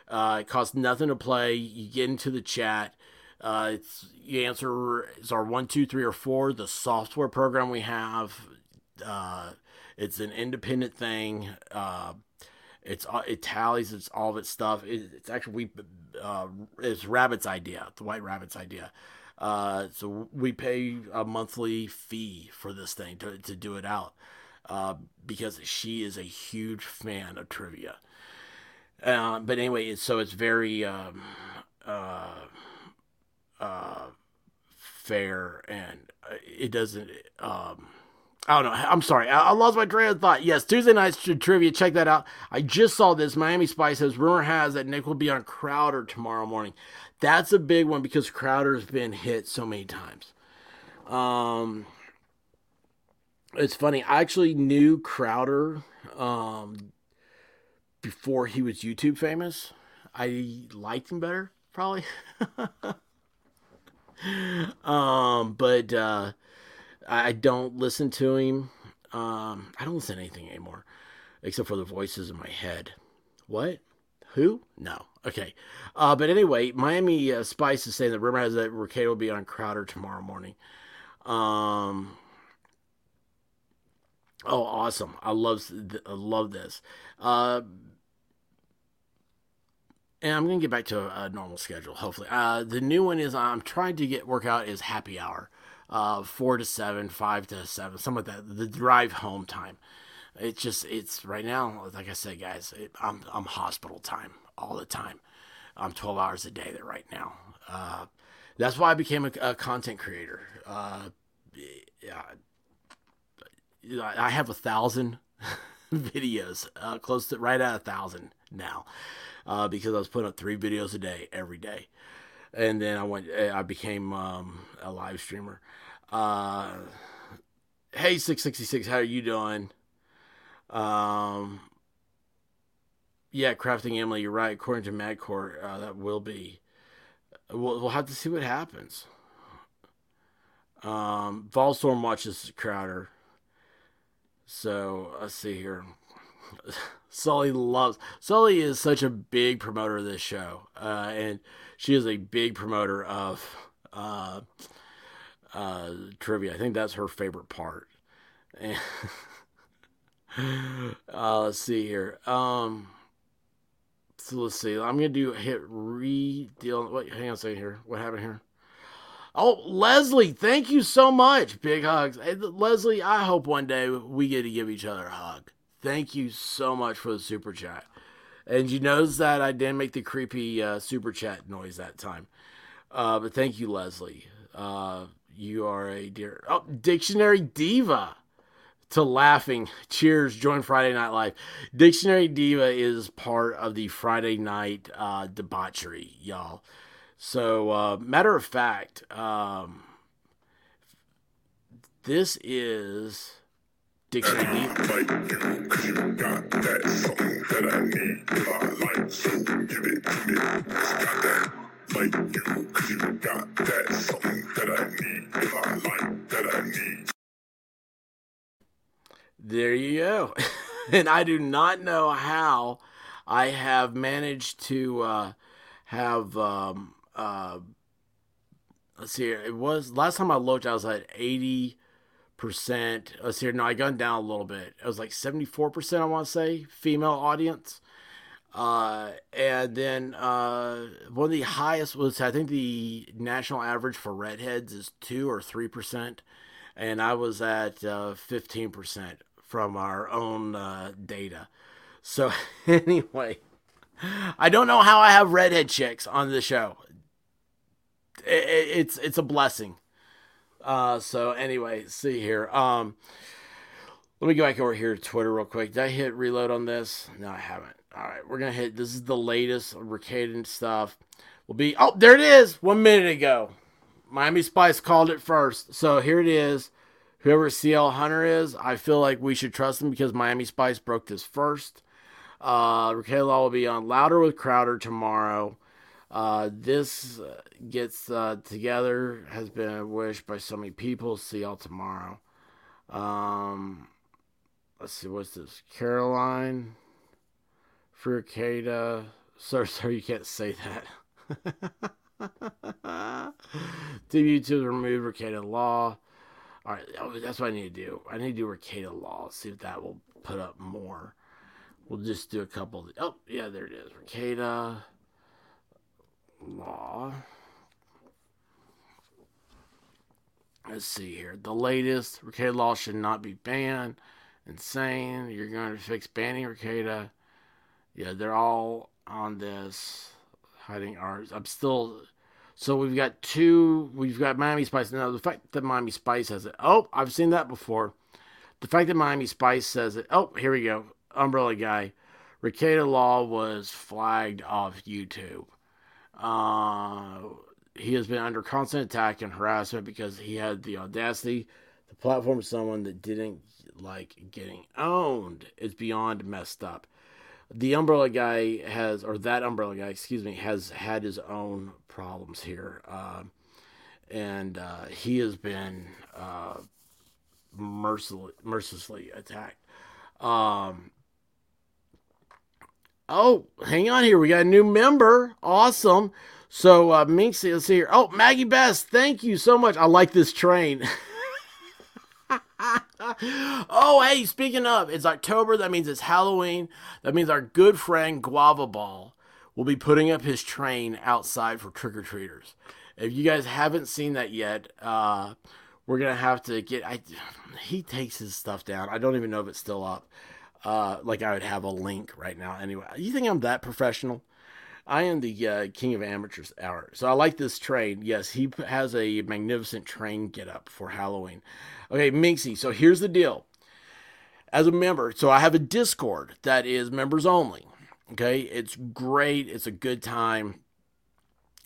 Uh, it costs nothing to play. You get into the chat. Uh, it's you answer is our one, two, three, or four. The software program we have. Uh, it's an independent thing. Uh, it's uh, it tallies. It's all of its stuff. It, it's actually we. Uh, it's Rabbit's idea. The White Rabbit's idea. Uh, so we pay a monthly fee for this thing to to do it out. Uh, because she is a huge fan of trivia. Uh, but anyway, so it's very um, uh, uh, fair and it doesn't. Um, I don't know. I'm sorry. I, I lost my train of thought. Yes, Tuesday night's trivia. Check that out. I just saw this. Miami Spice says rumor has that Nick will be on Crowder tomorrow morning. That's a big one because Crowder's been hit so many times. Um, it's funny. I actually knew Crowder um, before he was YouTube famous. I liked him better, probably. um, but uh, I don't listen to him. Um, I don't listen to anything anymore, except for the voices in my head. What? Who? No. Okay. Uh, but anyway, Miami uh, Spice is saying that rumor has that Rekieta will be on Crowder tomorrow morning. Um, Oh, awesome! I love I love this. Uh, and I'm gonna get back to a, a normal schedule. Hopefully, uh, the new one is I'm trying to get work out is happy hour, uh, four to seven, five to seven, something like that. The drive home time. It's just it's right now. Like I said, guys, it, I'm I'm hospital time all the time. I'm 12 hours a day there right now. Uh, that's why I became a, a content creator. Uh, yeah I have a thousand videos, uh, close to right at a thousand now, uh, because I was putting up three videos a day every day, and then I went, eh, I became um, a live streamer. Uh, hey, six sixty six, how are you doing? Um, yeah, crafting Emily, you're right. According to Madcore, uh, that will be. We'll, we'll have to see what happens. Um, Volstorm watches Crowder. So let's see here. Sully loves Sully is such a big promoter of this show, uh, and she is a big promoter of uh, uh, trivia. I think that's her favorite part. And uh, let's see here. Um, so let's see. I'm gonna do hit re deal. Wait, hang on a second here. What happened here? Oh, Leslie, thank you so much. Big hugs. Hey, Leslie, I hope one day we get to give each other a hug. Thank you so much for the super chat. And you notice that I didn't make the creepy uh, super chat noise that time. Uh, but thank you, Leslie. Uh, you are a dear. Oh, Dictionary Diva to laughing. Cheers. Join Friday Night Live. Dictionary Diva is part of the Friday night uh, debauchery, y'all. So, uh, matter of fact, um, this is Dictionary Deep. like you, cause you got that something that I need. I like, so give it to me. Got that like you, cause you got that something that I need. I like, that I need. There you go. and I do not know how I have managed to uh, have um, uh, let's see here. It was last time I looked, I was at eighty percent. Let's here. No, I gone down a little bit. It was like seventy four percent. I want to say female audience. Uh, and then uh, one of the highest was I think the national average for redheads is two or three percent, and I was at uh, fifteen percent from our own uh, data. So anyway, I don't know how I have redhead chicks on the show it, it's it's a blessing. Uh, so anyway, see here. Um, let me go back over here to Twitter real quick. Did I hit reload on this? No, I haven't. All right, we're gonna hit. This is the latest Rekieta stuff. Will be. Oh, there it is. One minute ago, Miami Spice called it first. So here it is. Whoever CL Hunter is, I feel like we should trust him because Miami Spice broke this first. Uh, Law will be on Louder with Crowder tomorrow. Uh, this uh, gets uh, together has been wished by so many people. See y'all tomorrow. Um, let's see, what's this? Caroline, Furcada, Sir, sir, you can't say that. Team YouTube remove Rekieta Law. All right, oh, that's what I need to do. I need to do Rekieta Law. See if that will put up more. We'll just do a couple. Of, oh, yeah, there it is. Rekieta Law. Let's see here. The latest Rekieta Law should not be banned. Insane. You're going to fix banning Rekieta. Yeah, they're all on this. Hiding ours. I'm still. So we've got two. We've got Miami Spice. Now, the fact that Miami Spice has it. Oh, I've seen that before. The fact that Miami Spice says it. Oh, here we go. Umbrella Guy. Rekieta Law was flagged off YouTube. Uh, he has been under constant attack and harassment because he had the audacity to platform someone that didn't like getting owned. It's beyond messed up. The umbrella guy has or that umbrella guy excuse me has had his own problems here. Uh, and uh, he has been uh, mercilessly, mercilessly attacked. Um, oh hang on here we got a new member awesome so uh let's see here oh maggie best thank you so much i like this train oh, hey, speaking of, it's October. That means it's Halloween. That means our good friend Guava Ball will be putting up his train outside for trick or treaters. If you guys haven't seen that yet, uh, we're gonna have to get. I he takes his stuff down. I don't even know if it's still up. Uh, like I would have a link right now. Anyway, you think I'm that professional? I am the uh, king of amateurs hour. So I like this train. Yes, he has a magnificent train get up for Halloween. Okay, Minxie. So here's the deal. As a member, so I have a Discord that is members only. Okay, it's great. It's a good time.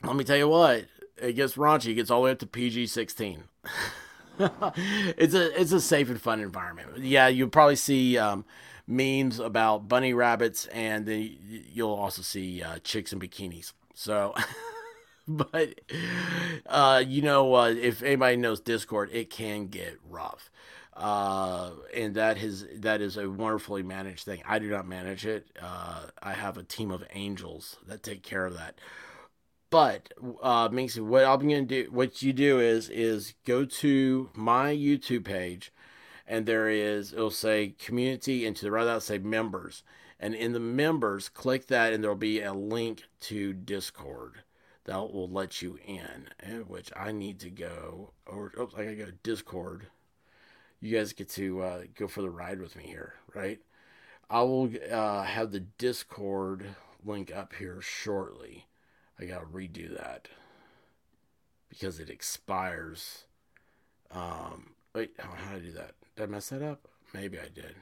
Let me tell you what, it gets raunchy. It gets all the way up to PG 16. it's a it's a safe and fun environment. Yeah, you'll probably see um, memes about bunny rabbits, and then you'll also see uh, chicks in bikinis. So, but uh, you know, uh, if anybody knows Discord, it can get rough. Uh, and that is that is a wonderfully managed thing. I do not manage it. Uh, I have a team of angels that take care of that. But uh, Minxie, what I'm gonna do, what you do is is go to my YouTube page and there is it'll say community and to the right of that'll say members. And in the members click that and there'll be a link to discord that will let you in and which i need to go or oops i gotta go to discord. You guys get to uh, go for the ride with me here right? I will uh, have the discord link up here shortly. I gotta redo that because it expires um wait how do i do that did I mess that up? Maybe I did.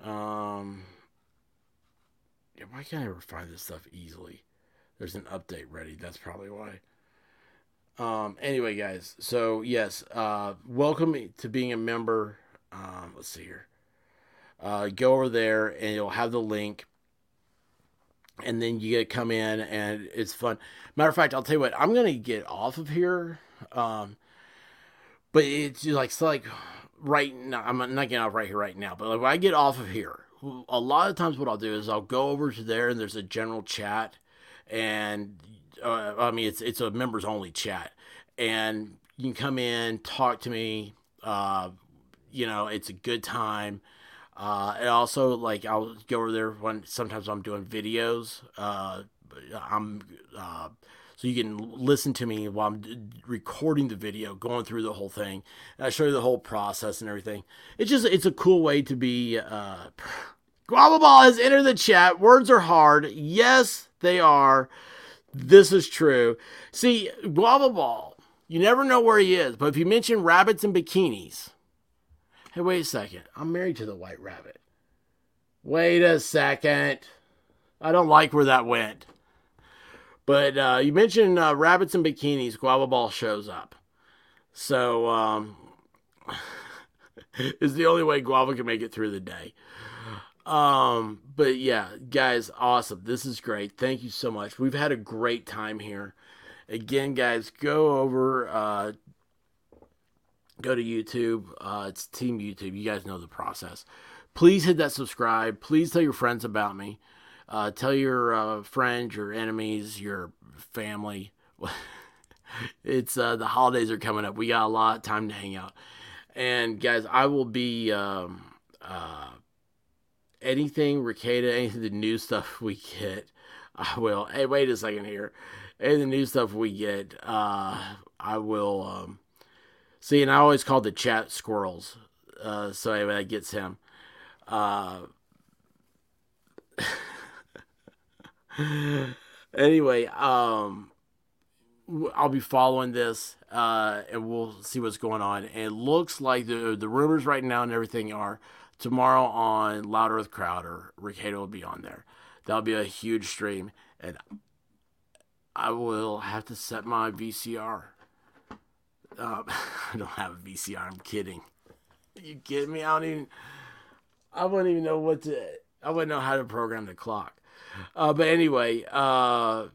Um, yeah, why can't I ever find this stuff easily? There's an update ready. That's probably why. Um, anyway, guys. So yes, uh, welcome to being a member. Um, let's see here. Uh, go over there and you'll have the link. And then you get to come in and it's fun. Matter of fact, I'll tell you what, I'm gonna get off of here. Um, but it's like like right now. I'm not getting off right here right now, but like when I get off of here, a lot of times what I'll do is I'll go over to there and there's a general chat, and uh, I mean it's it's a members only chat, and you can come in, talk to me. Uh, you know, it's a good time. Uh, and also like I'll go over there when sometimes I'm doing videos. Uh, I'm uh, so you can listen to me while I'm recording the video, going through the whole thing. And I show you the whole process and everything. It's just it's a cool way to be. Uh, Guava Ball has entered the chat. Words are hard. Yes, they are. This is true. See, Guava Ball, you never know where he is, but if you mention rabbits and bikinis, hey, wait a second. I'm married to the white rabbit. Wait a second. I don't like where that went. But uh, you mentioned uh, rabbits and bikinis. Guava Ball shows up. So um, is the only way Guava can make it through the day. Um, but yeah, guys, awesome. This is great. Thank you so much. We've had a great time here. Again, guys, go over, uh, go to YouTube. Uh, it's Team YouTube. You guys know the process. Please hit that subscribe. Please tell your friends about me. Uh, tell your uh, friends, your enemies, your family. it's uh, the holidays are coming up. We got a lot of time to hang out. And guys, I will be um, uh, anything Rekieta, anything the new stuff we get. I will. Hey, wait a second here. Any the new stuff we get, uh, I will. Um, see, and I always call the chat squirrels. Uh, so anyway, that gets him. Uh, anyway, um, I'll be following this, uh, and we'll see what's going on. And it looks like the the rumors right now and everything are tomorrow on Louder with Crowder. Rekieta will be on there. That'll be a huge stream, and I will have to set my VCR. Um, I don't have a VCR. I'm kidding. you kidding me? I don't even. I wouldn't even know what to. I wouldn't know how to program the clock. Uh, but anyway, uh,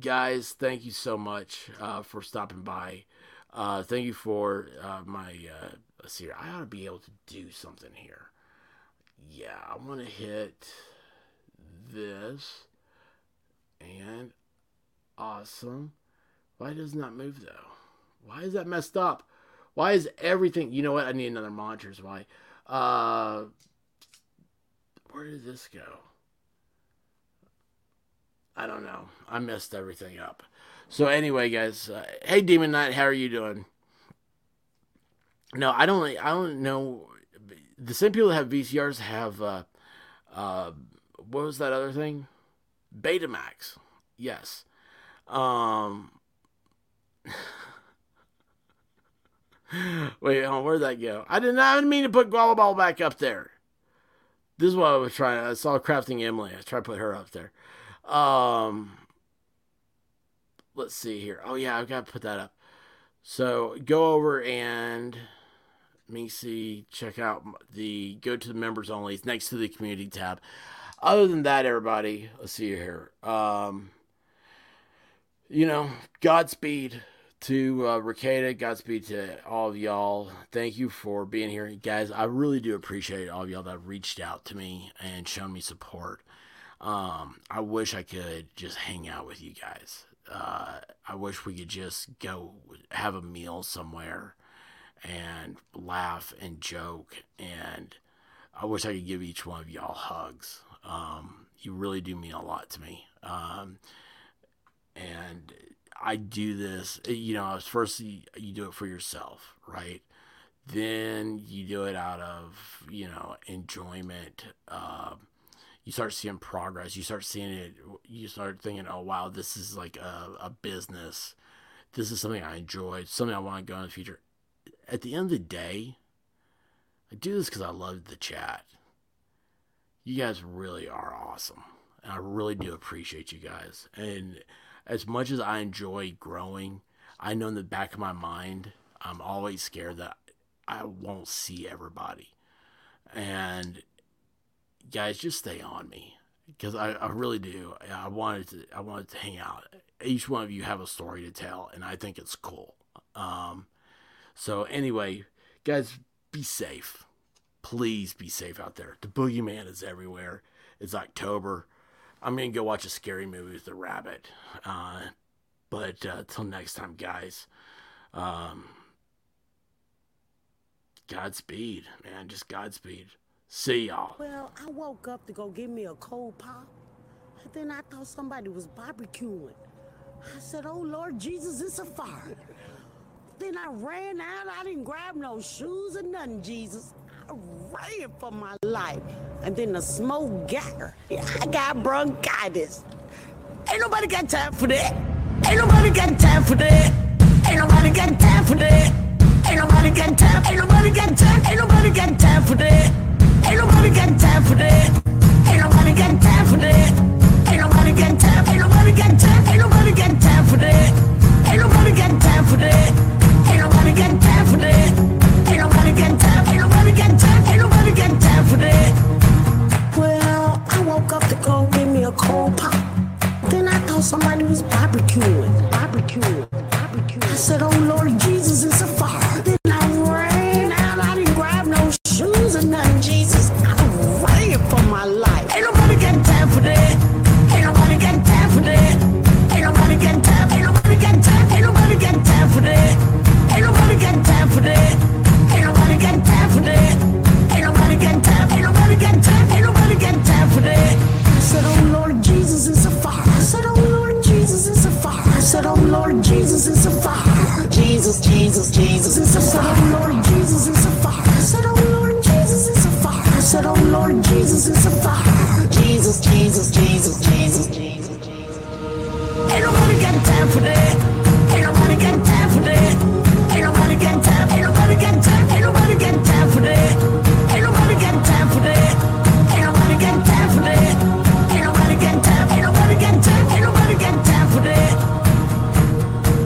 guys, thank you so much uh, for stopping by. Uh, thank you for uh, my. Uh, let's see. I ought to be able to do something here. Yeah, I want to hit this. And awesome. Why doesn't that move though? Why is that messed up? Why is everything? You know what? I need another monitor. Is why. Uh, where did this go? I don't know. I messed everything up. So anyway, guys. Uh, hey, Demon Knight, how are you doing? No, I don't. I don't know. The same people that have VCRs have. Uh, uh, what was that other thing? Betamax. Yes. Um. Wait, oh, where'd that go? I I didn't mean to put Guava Ball back up there. This is what I was trying. I saw crafting Emily. I tried to put her up there. Um, let's see here. Oh yeah, I've got to put that up. So go over and let me see. Check out the go to the members only. It's next to the community tab. Other than that, everybody, let's see you here. Um, you know, Godspeed to uh, Rekieta. Godspeed to all of y'all. Thank you for being here, guys. I really do appreciate all of y'all that reached out to me and shown me support. Um, I wish I could just hang out with you guys. Uh, I wish we could just go have a meal somewhere and laugh and joke. And I wish I could give each one of y'all hugs. Um, you really do mean a lot to me. Um, and I do this, you know, first you, you do it for yourself, right? Then you do it out of, you know, enjoyment. Uh, you start seeing progress. You start seeing it. You start thinking, oh, wow, this is like a, a business. This is something I enjoy, something I want to go in the future. At the end of the day, I do this because I love the chat. You guys really are awesome. And I really do appreciate you guys. And as much as I enjoy growing, I know in the back of my mind, I'm always scared that I won't see everybody. And guys, just stay on me because I, I really do. I wanted to I wanted to hang out. Each one of you have a story to tell, and I think it's cool. Um, so anyway, guys, be safe. Please be safe out there. The boogeyman is everywhere. It's October. I'm gonna go watch a scary movie with the rabbit. Uh, but uh, till next time, guys. Um, Godspeed, man. Just Godspeed. See y'all. Well, I woke up to go get me a cold pop. And then I thought somebody was barbecuing. I said, Oh Lord Jesus, it's a fire. Then I ran out. I didn't grab no shoes or nothing, Jesus. I ran for my life. And then the smoke got her. I got bronchitis. Ain't nobody got time for that. Ain't nobody got time for that. Ain't nobody got time for that. Ain't nobody got time. Ain't nobody got time. Ain't nobody got time for that. Ain't nobody for that. Ain't nobody for that. Ain't nobody. Ain't nobody. Ain't nobody for that. Ain't nobody for that. Ain't nobody for that. Ain't nobody. Ain't nobody. Ain't nobody for that. Well, I woke up to go get me a cold pop. Then I thought somebody was barbecuing. Barbecuing. Barbecuing. I said, Oh Lord